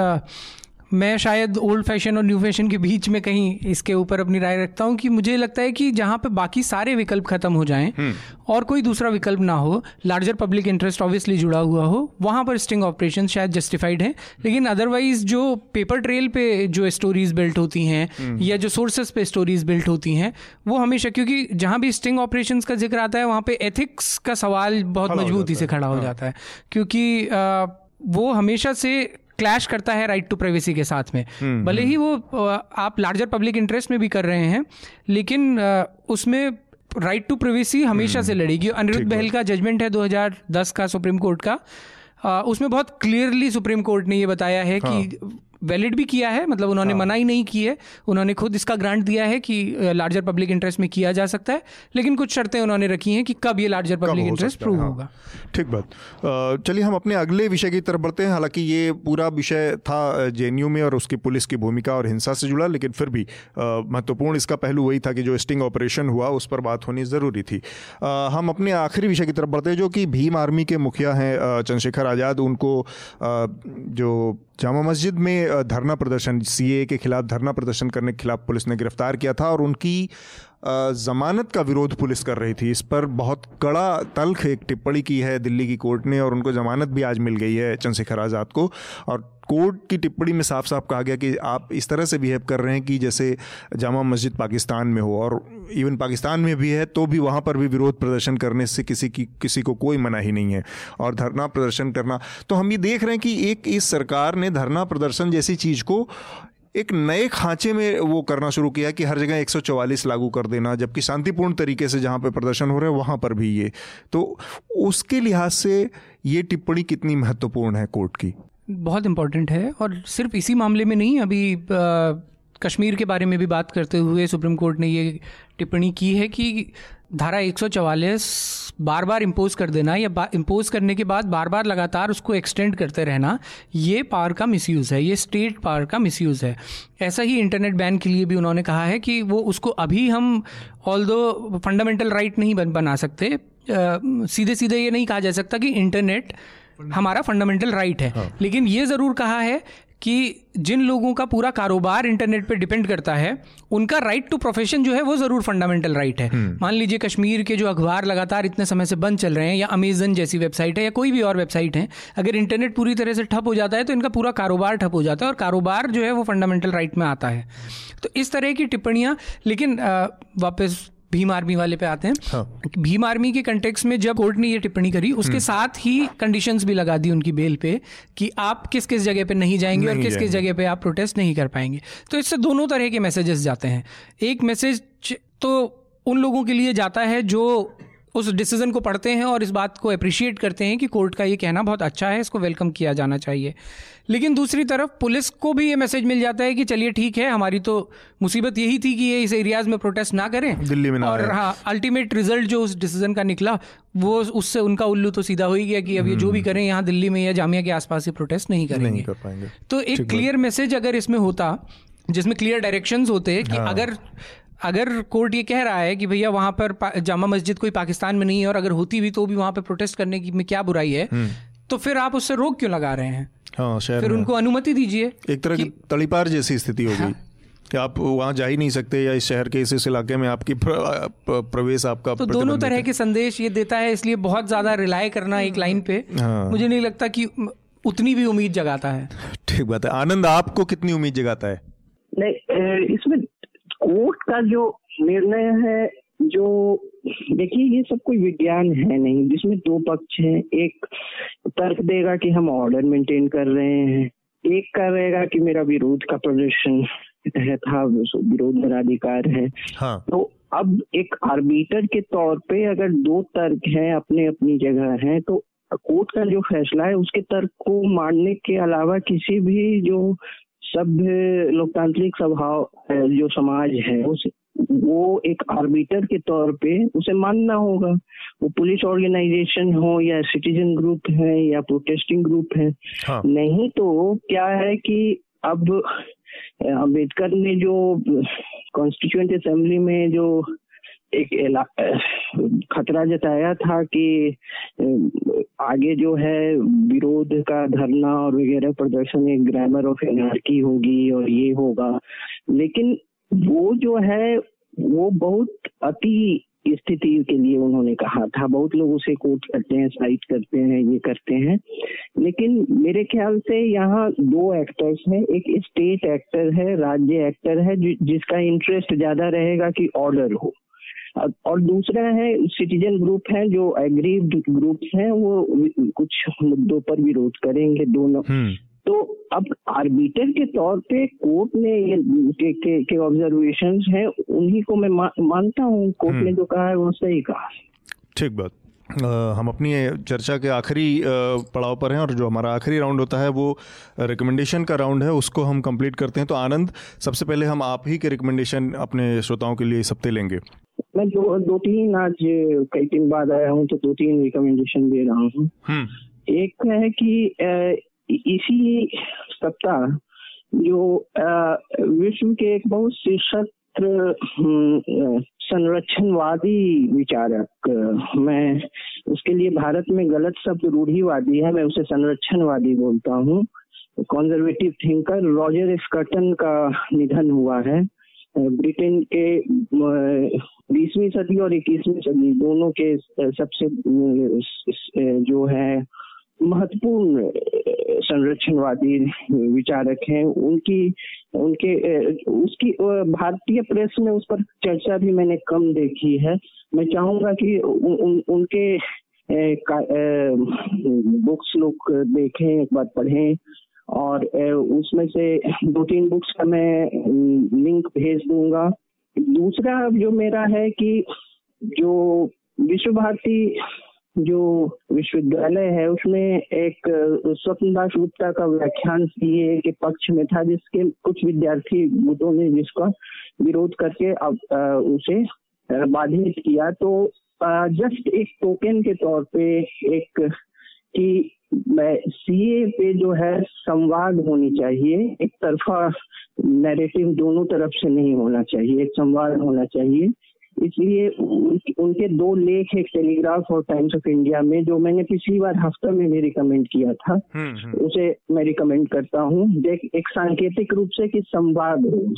मैं शायद ओल्ड फ़ैशन और न्यू फ़ैशन के बीच में कहीं इसके ऊपर अपनी राय रखता हूँ कि मुझे लगता है कि जहाँ पे बाकी सारे विकल्प खत्म हो जाएँ और कोई दूसरा विकल्प ना हो लार्जर पब्लिक इंटरेस्ट ऑब्वियसली जुड़ा हुआ हो वहाँ पर स्टिंग ऑपरेशन शायद जस्टिफाइड है। लेकिन अदरवाइज़ जो पेपर ट्रेल पे जो स्टोरीज बिल्ट होती हैं या जो सोर्सेस पे स्टोरीज बिल्ट होती हैं वो हमेशा क्योंकि जहाँ भी स्टिंग ऑपरेशन का ज़िक्र आता है वहाँ पे एथिक्स का सवाल बहुत मजबूती से खड़ा हो जाता है। क्योंकि वो हमेशा से क्लैश करता है राइट टू प्राइवेसी के साथ में। भले ही वो आप लार्जर पब्लिक इंटरेस्ट में भी कर रहे हैं लेकिन उसमें राइट टू प्राइवेसी हमेशा से लड़ेगी। अनिरुद्ध बहल का जजमेंट है 2010 का सुप्रीम कोर्ट का। उसमें बहुत क्लियरली सुप्रीम कोर्ट ने ये बताया है कि वैलिड भी किया है मतलब उन्होंने मना ही नहीं की है। उन्होंने खुद इसका ग्रांट दिया है कि लार्जर पब्लिक इंटरेस्ट में किया जा सकता है लेकिन कुछ शर्तें उन्होंने रखी हैं कि कब ये लार्जर पब्लिक इंटरेस्ट प्रूव हाँ। होगा। ठीक बात। चलिए हम अपने अगले विषय की तरफ़ बढ़ते हैं। हालाँकि ये पूरा विषय था जेएनयू में और उसकी पुलिस की भूमिका और हिंसा से जुड़ा लेकिन फिर भी महत्वपूर्ण इसका पहलू वही था कि जो स्टिंग ऑपरेशन हुआ उस पर बात होनी ज़रूरी थी। हम अपने आखिरी विषय की तरफ़ बढ़ते हैं जो कि भीम आर्मी के मुखिया हैं चंद्रशेखर आज़ाद। उनको जो जामा मस्जिद में धरना प्रदर्शन सीए के खिलाफ धरना प्रदर्शन करने के खिलाफ पुलिस ने गिरफ़्तार किया था और उनकी जमानत का विरोध पुलिस कर रही थी। इस पर बहुत कड़ा तल्ख एक टिप्पणी की है दिल्ली की कोर्ट ने और उनको जमानत भी आज मिल गई है चंद्रशेखर आज़ाद को। और कोर्ट की टिप्पणी में साफ़ साफ़ कहा गया कि आप इस तरह से बिहेव कर रहे हैं कि जैसे जामा मस्जिद पाकिस्तान में हो। और इवन पाकिस्तान में भी है तो भी वहाँ पर भी विरोध प्रदर्शन करने से किसी की, किसी को कोई मना ही नहीं है। और धरना प्रदर्शन करना तो हम ये देख रहे हैं कि एक इस सरकार ने धरना प्रदर्शन जैसी चीज़ को एक नए खांचे में वो करना शुरू किया कि हर जगह 144 लागू कर देना जबकि शांतिपूर्ण तरीके से जहाँ पर प्रदर्शन हो रहे हैं वहाँ पर भी ये। तो उसके लिहाज से ये टिप्पणी कितनी महत्वपूर्ण है कोर्ट की? बहुत इम्पोर्टेंट है और सिर्फ़ इसी मामले में नहीं अभी आ, कश्मीर के बारे में भी बात करते हुए सुप्रीम कोर्ट ने ये टिप्पणी की है कि धारा 144 बार बार इम्पोज कर देना या इम्पोज करने के बाद बार बार लगातार उसको एक्सटेंड करते रहना ये पावर का मिसयूज़ है ये स्टेट पावर का मिसयूज़ है ऐसा ही इंटरनेट बैन के लिए भी उन्होंने कहा है कि वो उसको अभी हम ऑल दो फंडामेंटल राइट नहीं बन बना सकते सीधे सीधे ये नहीं कहा जा सकता कि इंटरनेट हमारा फंडामेंटल राइट है हाँ। लेकिन ये ज़रूर कहा है कि जिन लोगों का पूरा कारोबार इंटरनेट पे डिपेंड करता है उनका राइट टू प्रोफेशन जो है वो ज़रूर फंडामेंटल राइट है हम्म। मान लीजिए कश्मीर के जो अखबार लगातार इतने समय से बंद चल रहे हैं या अमेजन जैसी वेबसाइट है या कोई भी और वेबसाइट है अगर इंटरनेट पूरी तरह से ठप हो जाता है तो इनका पूरा कारोबार ठप हो जाता है और कारोबार जो है वो फंडामेंटल राइट में आता है तो इस तरह की टिप्पणियाँ लेकिन वापस भीम आर्मी वाले पे आते हैं हाँ। भीम आर्मी के कंटेक्स में जब कोर्ट ने ये टिप्पणी करी उसके हम्म। साथ ही कंडीशंस भी लगा दी उनकी बेल पे कि आप किस किस जगह पे नहीं जाएँगे नहीं और किस किस जगह पे आप प्रोटेस्ट नहीं कर पाएँगे तो इससे दोनों तरह के मैसेजेस जाते हैं एक मैसेज तो उन लोगों के लिए जाता है जो उस डिसीज़न को पढ़ते हैं और इस बात को अप्रिशिएट करते हैं कि कोर्ट का ये कहना बहुत अच्छा है इसको वेलकम किया जाना चाहिए। लेकिन दूसरी तरफ़ पुलिस को भी ये मैसेज मिल जाता है कि चलिए ठीक है हमारी तो मुसीबत यही थी कि ये इस एरियाज़ में प्रोटेस्ट ना करें। दिल्ली में ना और हाँ अल्टीमेट रिज़ल्ट जो उस डिसीज़न का निकला वो उससे उनका उल्लू तो सीधा हो ही गया कि अब ये जो भी हम्म। करें यहाँ दिल्ली में या जामिया के आसपास ही प्रोटेस्ट नहीं करेंगे। नहीं कर पाएँगे। तो एक क्लियर मैसेज अगर इसमें होता जिसमें क्लियर डायरेक्शंस होते कि हाँ। अगर अगर कोर्ट ये कह रहा है कि भैया वहाँ पर जामा मस्जिद कोई पाकिस्तान में नहीं है और अगर होती भी तो भी वहाँ पर प्रोटेस्ट करने की में क्या बुराई है हम्म। तो फिर आप उससे रोक क्यों लगा रहे हैं हाँ फिर उनको अनुमति दीजिए एक तरह की तड़ीपार जैसी स्थिति होगी हाँ? कि आप वहाँ जा ही नहीं सकते या इस शहर के इस इस इलाके में आपकी प्र, प्रवेश आपका तो दोनों तरह के संदेश ये देता है इसलिए बहुत ज़्यादा रिलाय करना एक लाइन पे हाँ। मुझे नहीं लगता कि उतनी भी उम्मीद जगाता है ठीक बात है आनंद आपको कितनी उम्मीद जगाता है नहीं इसमें कोर्ट का जो निर्णय है जो देखिए ये सब कोई विज्ञान है नहीं जिसमें दो पक्ष हैं। एक तर्क देगा कि हम ऑर्डर मेंटेन कर रहे हैं। एक का रहेगा कि मेरा विरोध का प्रदर्शन है था विरोध मेरा अधिकार है। हाँ. तो अब एक आर्बिटर के तौर पे अगर दो तर्क हैं अपने अपनी जगह हैं तो कोर्ट का जो फैसला है उसके तर्क को मानने के अलावा किसी भी जो सभ्य लोकतांत्रिक स्वभाव जो समाज है उस वो एक आर्बिटर के तौर पे उसे मानना होगा वो पुलिस ऑर्गेनाइजेशन हो या सिटीजन ग्रुप है या प्रोटेस्टिंग ग्रुप है हाँ. नहीं तो क्या है कि अब अंबेडकर ने जो कॉन्स्टिट्यूंट असेंबली में जो एक खतरा जताया था कि आगे जो है विरोध का धरना और वगैरह प्रदर्शन एक ग्रामर ऑफ़ एनआरकी होगी और ये होगा। लेकिन वो जो है, वो बहुत अति स्थिति के लिए उन्होंने कहा था। बहुत लोग उसे कोट करते हैं साइट करते हैं, ये करते हैं। लेकिन मेरे ख्याल से यहाँ दो एक्टर्स हैं। एक स्टेट एक्टर है, राज्य एक्टर है जिसका इंटरेस्ट ज़्यादा रहेगा कि ऑर्डर हो। और दूसरा है सिटीजन ग्रुप है जो एग्रीड ग्रुप है वो कुछ मुद्दों पर विरोध करेंगे दोनों हम्म। तो अब आर्बिटर के तौर पे कोर्ट ने ये के, के, के ऑब्जर्वेशन है उन्हीं को मैं मा, मानता हूँ कोर्ट ने हम्म। जो कहा है वो सही कहा ठीक बात हम अपनी चर्चा के आखिरी पड़ाव पर हैं और जो हमारा आखिरी राउंड होता है वो रिकमेंडेशन का राउंड है उसको हम कंप्लीट करते हैं। तो आनंद सबसे पहले हम आप ही के रिकमेंडेशन अपने श्रोताओं के लिए इस हफ़्ते लेंगे। मैं दो दो तीन आज कई दिन बाद आया हूँ तो दो तीन रिकमेंडेशन दे रहा हूँ। हम्म। एक है कि इसी सप्ताह जो विश्व के एक बहुत शीर्षक संरक्षणवादी विचारक मैं उसके लिए भारत में गलत शब्द रूढ़ीवादी है, मैं उसे संरक्षणवादी बोलता हूँ। कॉन्जर्वेटिव थिंकर रॉजर स्कर्टन का निधन हुआ है। ब्रिटेन के बीसवीं सदी और इक्कीसवीं सदी दोनों के सबसे जो है, महत्वपूर्ण संरक्षणवादी विचारक हैं। उनकी उनके उसकी भारतीय प्रेस में उस पर चर्चा भी मैंने कम देखी है। मैं चाहूँगा कि उ, उन, उनके बुक्स लोग देखें एक बार पढ़ें। और उसमें से दो तीन बुक्स का मैं लिंक भेज दूँगा। दूसरा जो मेरा है कि जो विश्व भारती जो विश्वविद्यालय है, उसमें एक स्वप्न दास गुप्ता का व्याख्यान सीए के पक्ष में था, जिसके कुछ विद्यार्थी गुटों ने जिसका विरोध करके अब उसे बाधित किया। तो जस्ट एक टोकन के तौर पे एक, कि सीए पे जो है संवाद होनी चाहिए, एक तरफा नैरेटिव दोनों तरफ़ से नहीं होना चाहिए, एक संवाद होना चाहिए। इसलिए उनके दो लेख एक टेलीग्राफ और टाइम्स ऑफ़ इंडिया में जो मैंने पिछली बार हफ़्ता में भी रिकमेंड किया था हम्म, हम्म। उसे मैं रिकमेंड करता हूँ एक सांकेतिक रूप से कि संवाद हो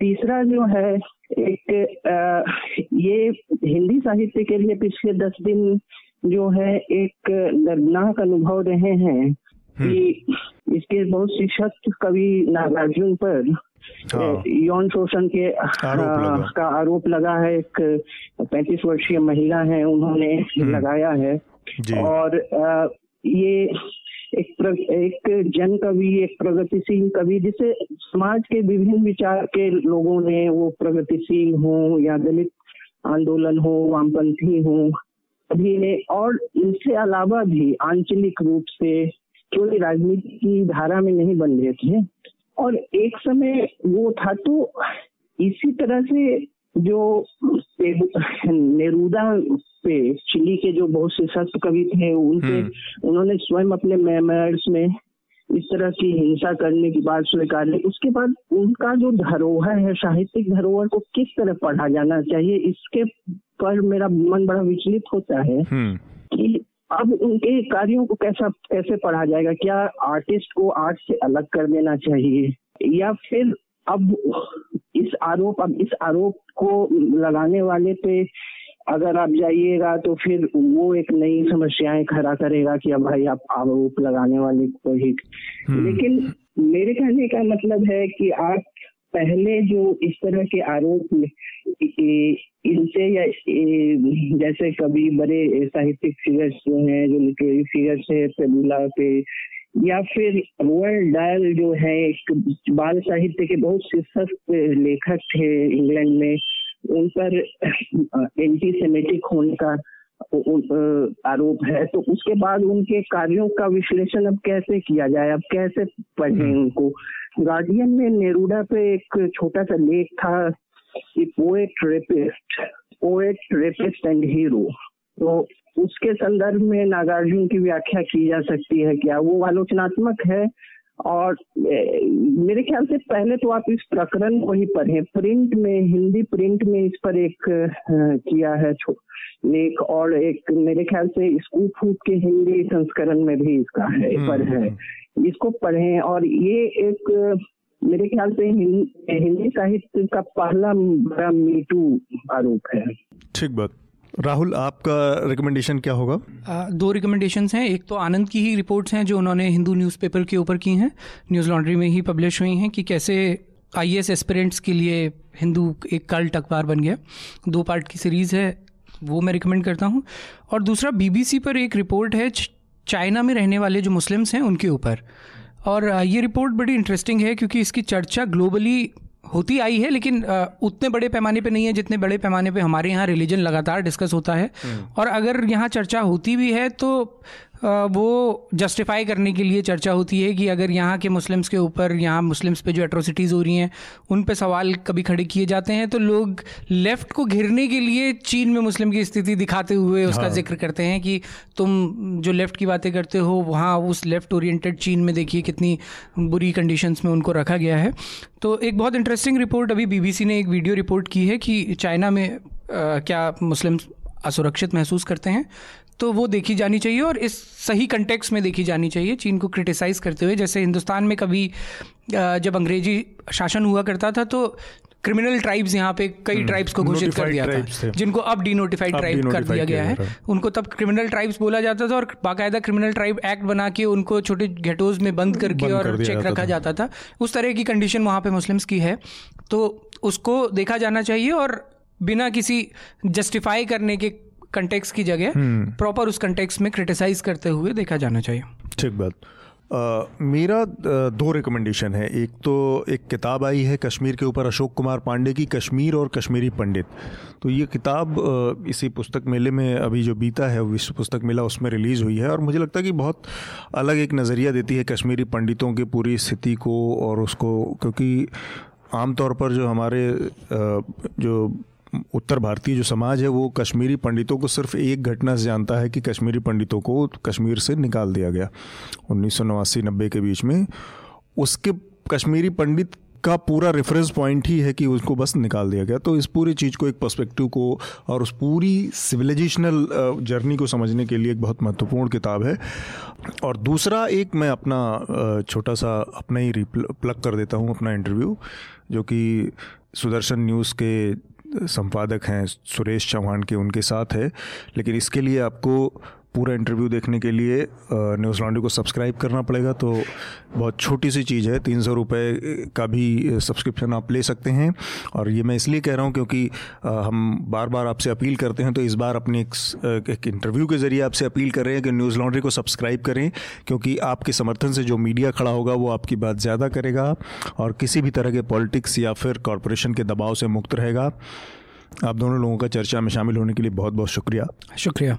तीसरा जो है एक आ, ये हिंदी साहित्य के लिए पिछले दस दिन जो है एक दर्दनाक अनुभव रहे हैं। कि इसके बहुत शिक्षक कवि नागार्जुन पर हाँ। यौन शोषण के आरोप का आरोप लगा है। एक पैंतीस वर्षीय महिला है उन्होंने हम्म। लगाया है। और ये एक प्र, एक जन कवि एक प्रगतिशील कवि जिसे समाज के विभिन्न विचार के लोगों ने वो प्रगतिशील हो या दलित आंदोलन हो वामपंथी हो सभी ने और इनसे अलावा भी आंचलिक रूप से केवल राजनीति की धारा में नहीं बन रहे थे और एक समय वो था तो इसी तरह से जो नेरूदा पे चिली के जो बहुत से सख्त कवि थे उनसे हम्म। उन्होंने स्वयं अपने मेमर्स में इस तरह की हिंसा करने की बात स्वीकार ली उसके बाद उनका जो धरोहर है साहित्यिक धरोहर को किस तरह पढ़ा जाना चाहिए इसके पर मेरा मन बड़ा विचलित होता है हम्म। कि अब उनके कार्यों को कैसा कैसे पढ़ा जाएगा? क्या आर्टिस्ट को आर्ट से अलग कर देना चाहिए? या फिर अब इस आरोप अब इस आरोप को लगाने वाले पे अगर आप जाइएगा तो फिर वो एक नई समस्याएँ खड़ा करेगा कि अब भाई आप आरोप लगाने वाले को ही। हम्म। लेकिन मेरे कहने का मतलब है कि आप पहले जो इस तरह के आरोप इनसे या जैसे कभी बड़े साहित्यिक फिगर्स जो हैं जो लिटरेरी फिगर्स है पेबुला पे या फिर रोयल डायल जो है एक बाल साहित्य के बहुत सख्त लेखक थे इंग्लैंड में उन पर एंटी सेमेटिक होने का आरोप है। तो उसके बाद उनके कार्यों का विश्लेषण अब कैसे किया जाए? अब कैसे पढ़े हम्म। उनको? गार्डियन में नेरुडा पे एक छोटा सा लेख था, कि poet rapist poet rapist and hero तो उसके संदर्भ में नागार्जुन की व्याख्या की जा सकती है क्या? वो आलोचनात्मक है और मेरे ख्याल से पहले तो आप इस प्रकरण को ही पढ़े। प्रिंट में हिंदी प्रिंट में इस पर एक किया है लेख और एक मेरे ख्याल से स्कूल फ़ूड के हिंदी संस्करण में भी इसका है हम्म, पर है। हम्म। इसको पढ़ें और ये एक मेरे ख्याल से हिंदी साहित्य का पहला बड़ा मीटू आरोप है। ठीक बात। राहुल आपका रिकमेंडेशन क्या होगा? आ, दो रिकमेंडेशन हैं। एक तो आनंद की ही रिपोर्ट्स हैं जो उन्होंने हिंदू न्यूज़पेपर के ऊपर की हैं। न्यूज़ लॉन्ड्री में ही पब्लिश हुई हैं कि कैसे आई एस एस्पिरेंट्स के लिए हिंदू एक कल्ट अखबार बन गया। दो पार्ट की सीरीज़ है वो मैं रिकमेंड करता हूँ। और दूसरा बीबीसी पर एक रिपोर्ट है चाइना में रहने वाले जो मुस्लिम्स हैं उनके ऊपर। और ये रिपोर्ट बड़ी इंटरेस्टिंग है क्योंकि इसकी चर्चा ग्लोबली होती आई है लेकिन उतने बड़े पैमाने पे नहीं है जितने बड़े पैमाने पे हमारे यहाँ रिलीजन लगातार डिस्कस होता है हम्म। और अगर यहाँ चर्चा होती भी है तो वो जस्टिफाई करने के लिए चर्चा होती है कि अगर यहाँ के मुस्लिम्स के ऊपर यहाँ मुस्लिम्स पे जो एट्रोसिटीज़ हो रही हैं उन पे सवाल कभी खड़े किए जाते हैं तो लोग लेफ़्ट को घिरने के लिए चीन में मुस्लिम की स्थिति दिखाते हुए उसका हाँ। ज़िक्र करते हैं कि तुम जो लेफ़्ट की बातें करते हो वहाँ उस लेफ़्ट ओरिएंटेड चीन में देखिए कितनी बुरी कंडीशंस में उनको रखा गया है तो एक बहुत इंटरेस्टिंग रिपोर्ट अभी बीबीसी ने एक वीडियो रिपोर्ट की है कि चाइना में आ, क्या मुस्लिम असुरक्षित महसूस करते हैं तो वो देखी जानी चाहिए और इस सही कंटेक्स में देखी जानी चाहिए चीन को क्रिटिसाइज करते हुए। जैसे हिंदुस्तान में कभी जब अंग्रेज़ी शासन हुआ करता था तो क्रिमिनल ट्राइब्स यहाँ पे कई ट्राइब्स हम्म, को घोषित कर दिया था जिनको अब डिनोटिफाइड ट्राइब कर दिया गया है। उनको तब क्रिमिनल ट्राइब्स बोला जाता था और बाकायदा क्रिमिनल ट्राइब एक्ट बना के उनको छोटे घेटोज में बंद करके और चेक रखा जाता था। उस तरह की कंडीशन वहाँ पे मुस्लिम्स की है। तो उसको देखा जाना चाहिए और बिना किसी जस्टिफाई करने के कंटेक्स की जगह प्रॉपर हम्म। उस कंटेक्स में क्रिटिसाइज करते हुए देखा जाना चाहिए। ठीक बात। Uh, मेरा दो रिकमेंडेशन है। एक तो एक किताब आई है कश्मीर के ऊपर अशोक कुमार पांडे की कश्मीर और कश्मीरी पंडित। तो ये किताब इसी पुस्तक मेले में अभी जो बीता है विश्व पुस्तक मेला उसमें रिलीज़ हुई है और मुझे लगता है कि बहुत अलग एक नज़रिया देती है कश्मीरी पंडितों की पूरी स्थिति को और उसको क्योंकि आमतौर पर जो हमारे जो उत्तर भारतीय जो समाज है, वो कश्मीरी पंडितों को सिर्फ़ एक घटना से जानता है कि कश्मीरी पंडितों को कश्मीर से निकाल दिया गया, उन्नीस सौ नवासी नब्बे के बीच में। उसके कश्मीरी पंडित का पूरा रेफरेंस पॉइंट ही है कि उसको बस निकाल दिया गया। तो इस पूरी चीज़ को, एक पर्सपेक्टिव को और उस पूरी सिविलाइजेशनल जर्नी को समझने के लिए एक बहुत महत्वपूर्ण किताब है। और दूसरा एक मैं अपना छोटा सा अपना ही प्लग कर देता हूँ अपना इंटरव्यू जो कि सुदर्शन न्यूज़ के संपादक हैं सुरेश चौहान के उनके साथ है लेकिन इसके लिए आपको पूरा इंटरव्यू देखने के लिए न्यूज़ लॉन्ड्री को सब्सक्राइब करना पड़ेगा तो बहुत छोटी सी चीज़ है तीन सौ रुपये का भी सब्सक्रिप्शन आप ले सकते हैं। और ये मैं इसलिए कह रहा हूँ क्योंकि हम बार बार आपसे अपील करते हैं तो इस बार अपने एक, एक इंटरव्यू के ज़रिए आपसे अपील कर रहे हैं कि न्यूज़ लॉन्ड्री को सब्सक्राइब करें क्योंकि आपके समर्थन से जो मीडिया खड़ा होगा वो आपकी बात ज़्यादा करेगा और किसी भी तरह के पॉलिटिक्स या फिर कॉरपोरेशन के दबाव से मुक्त रहेगा। आप दोनों लोगों का चर्चा में शामिल होने के लिए बहुत बहुत शुक्रिया। शुक्रिया।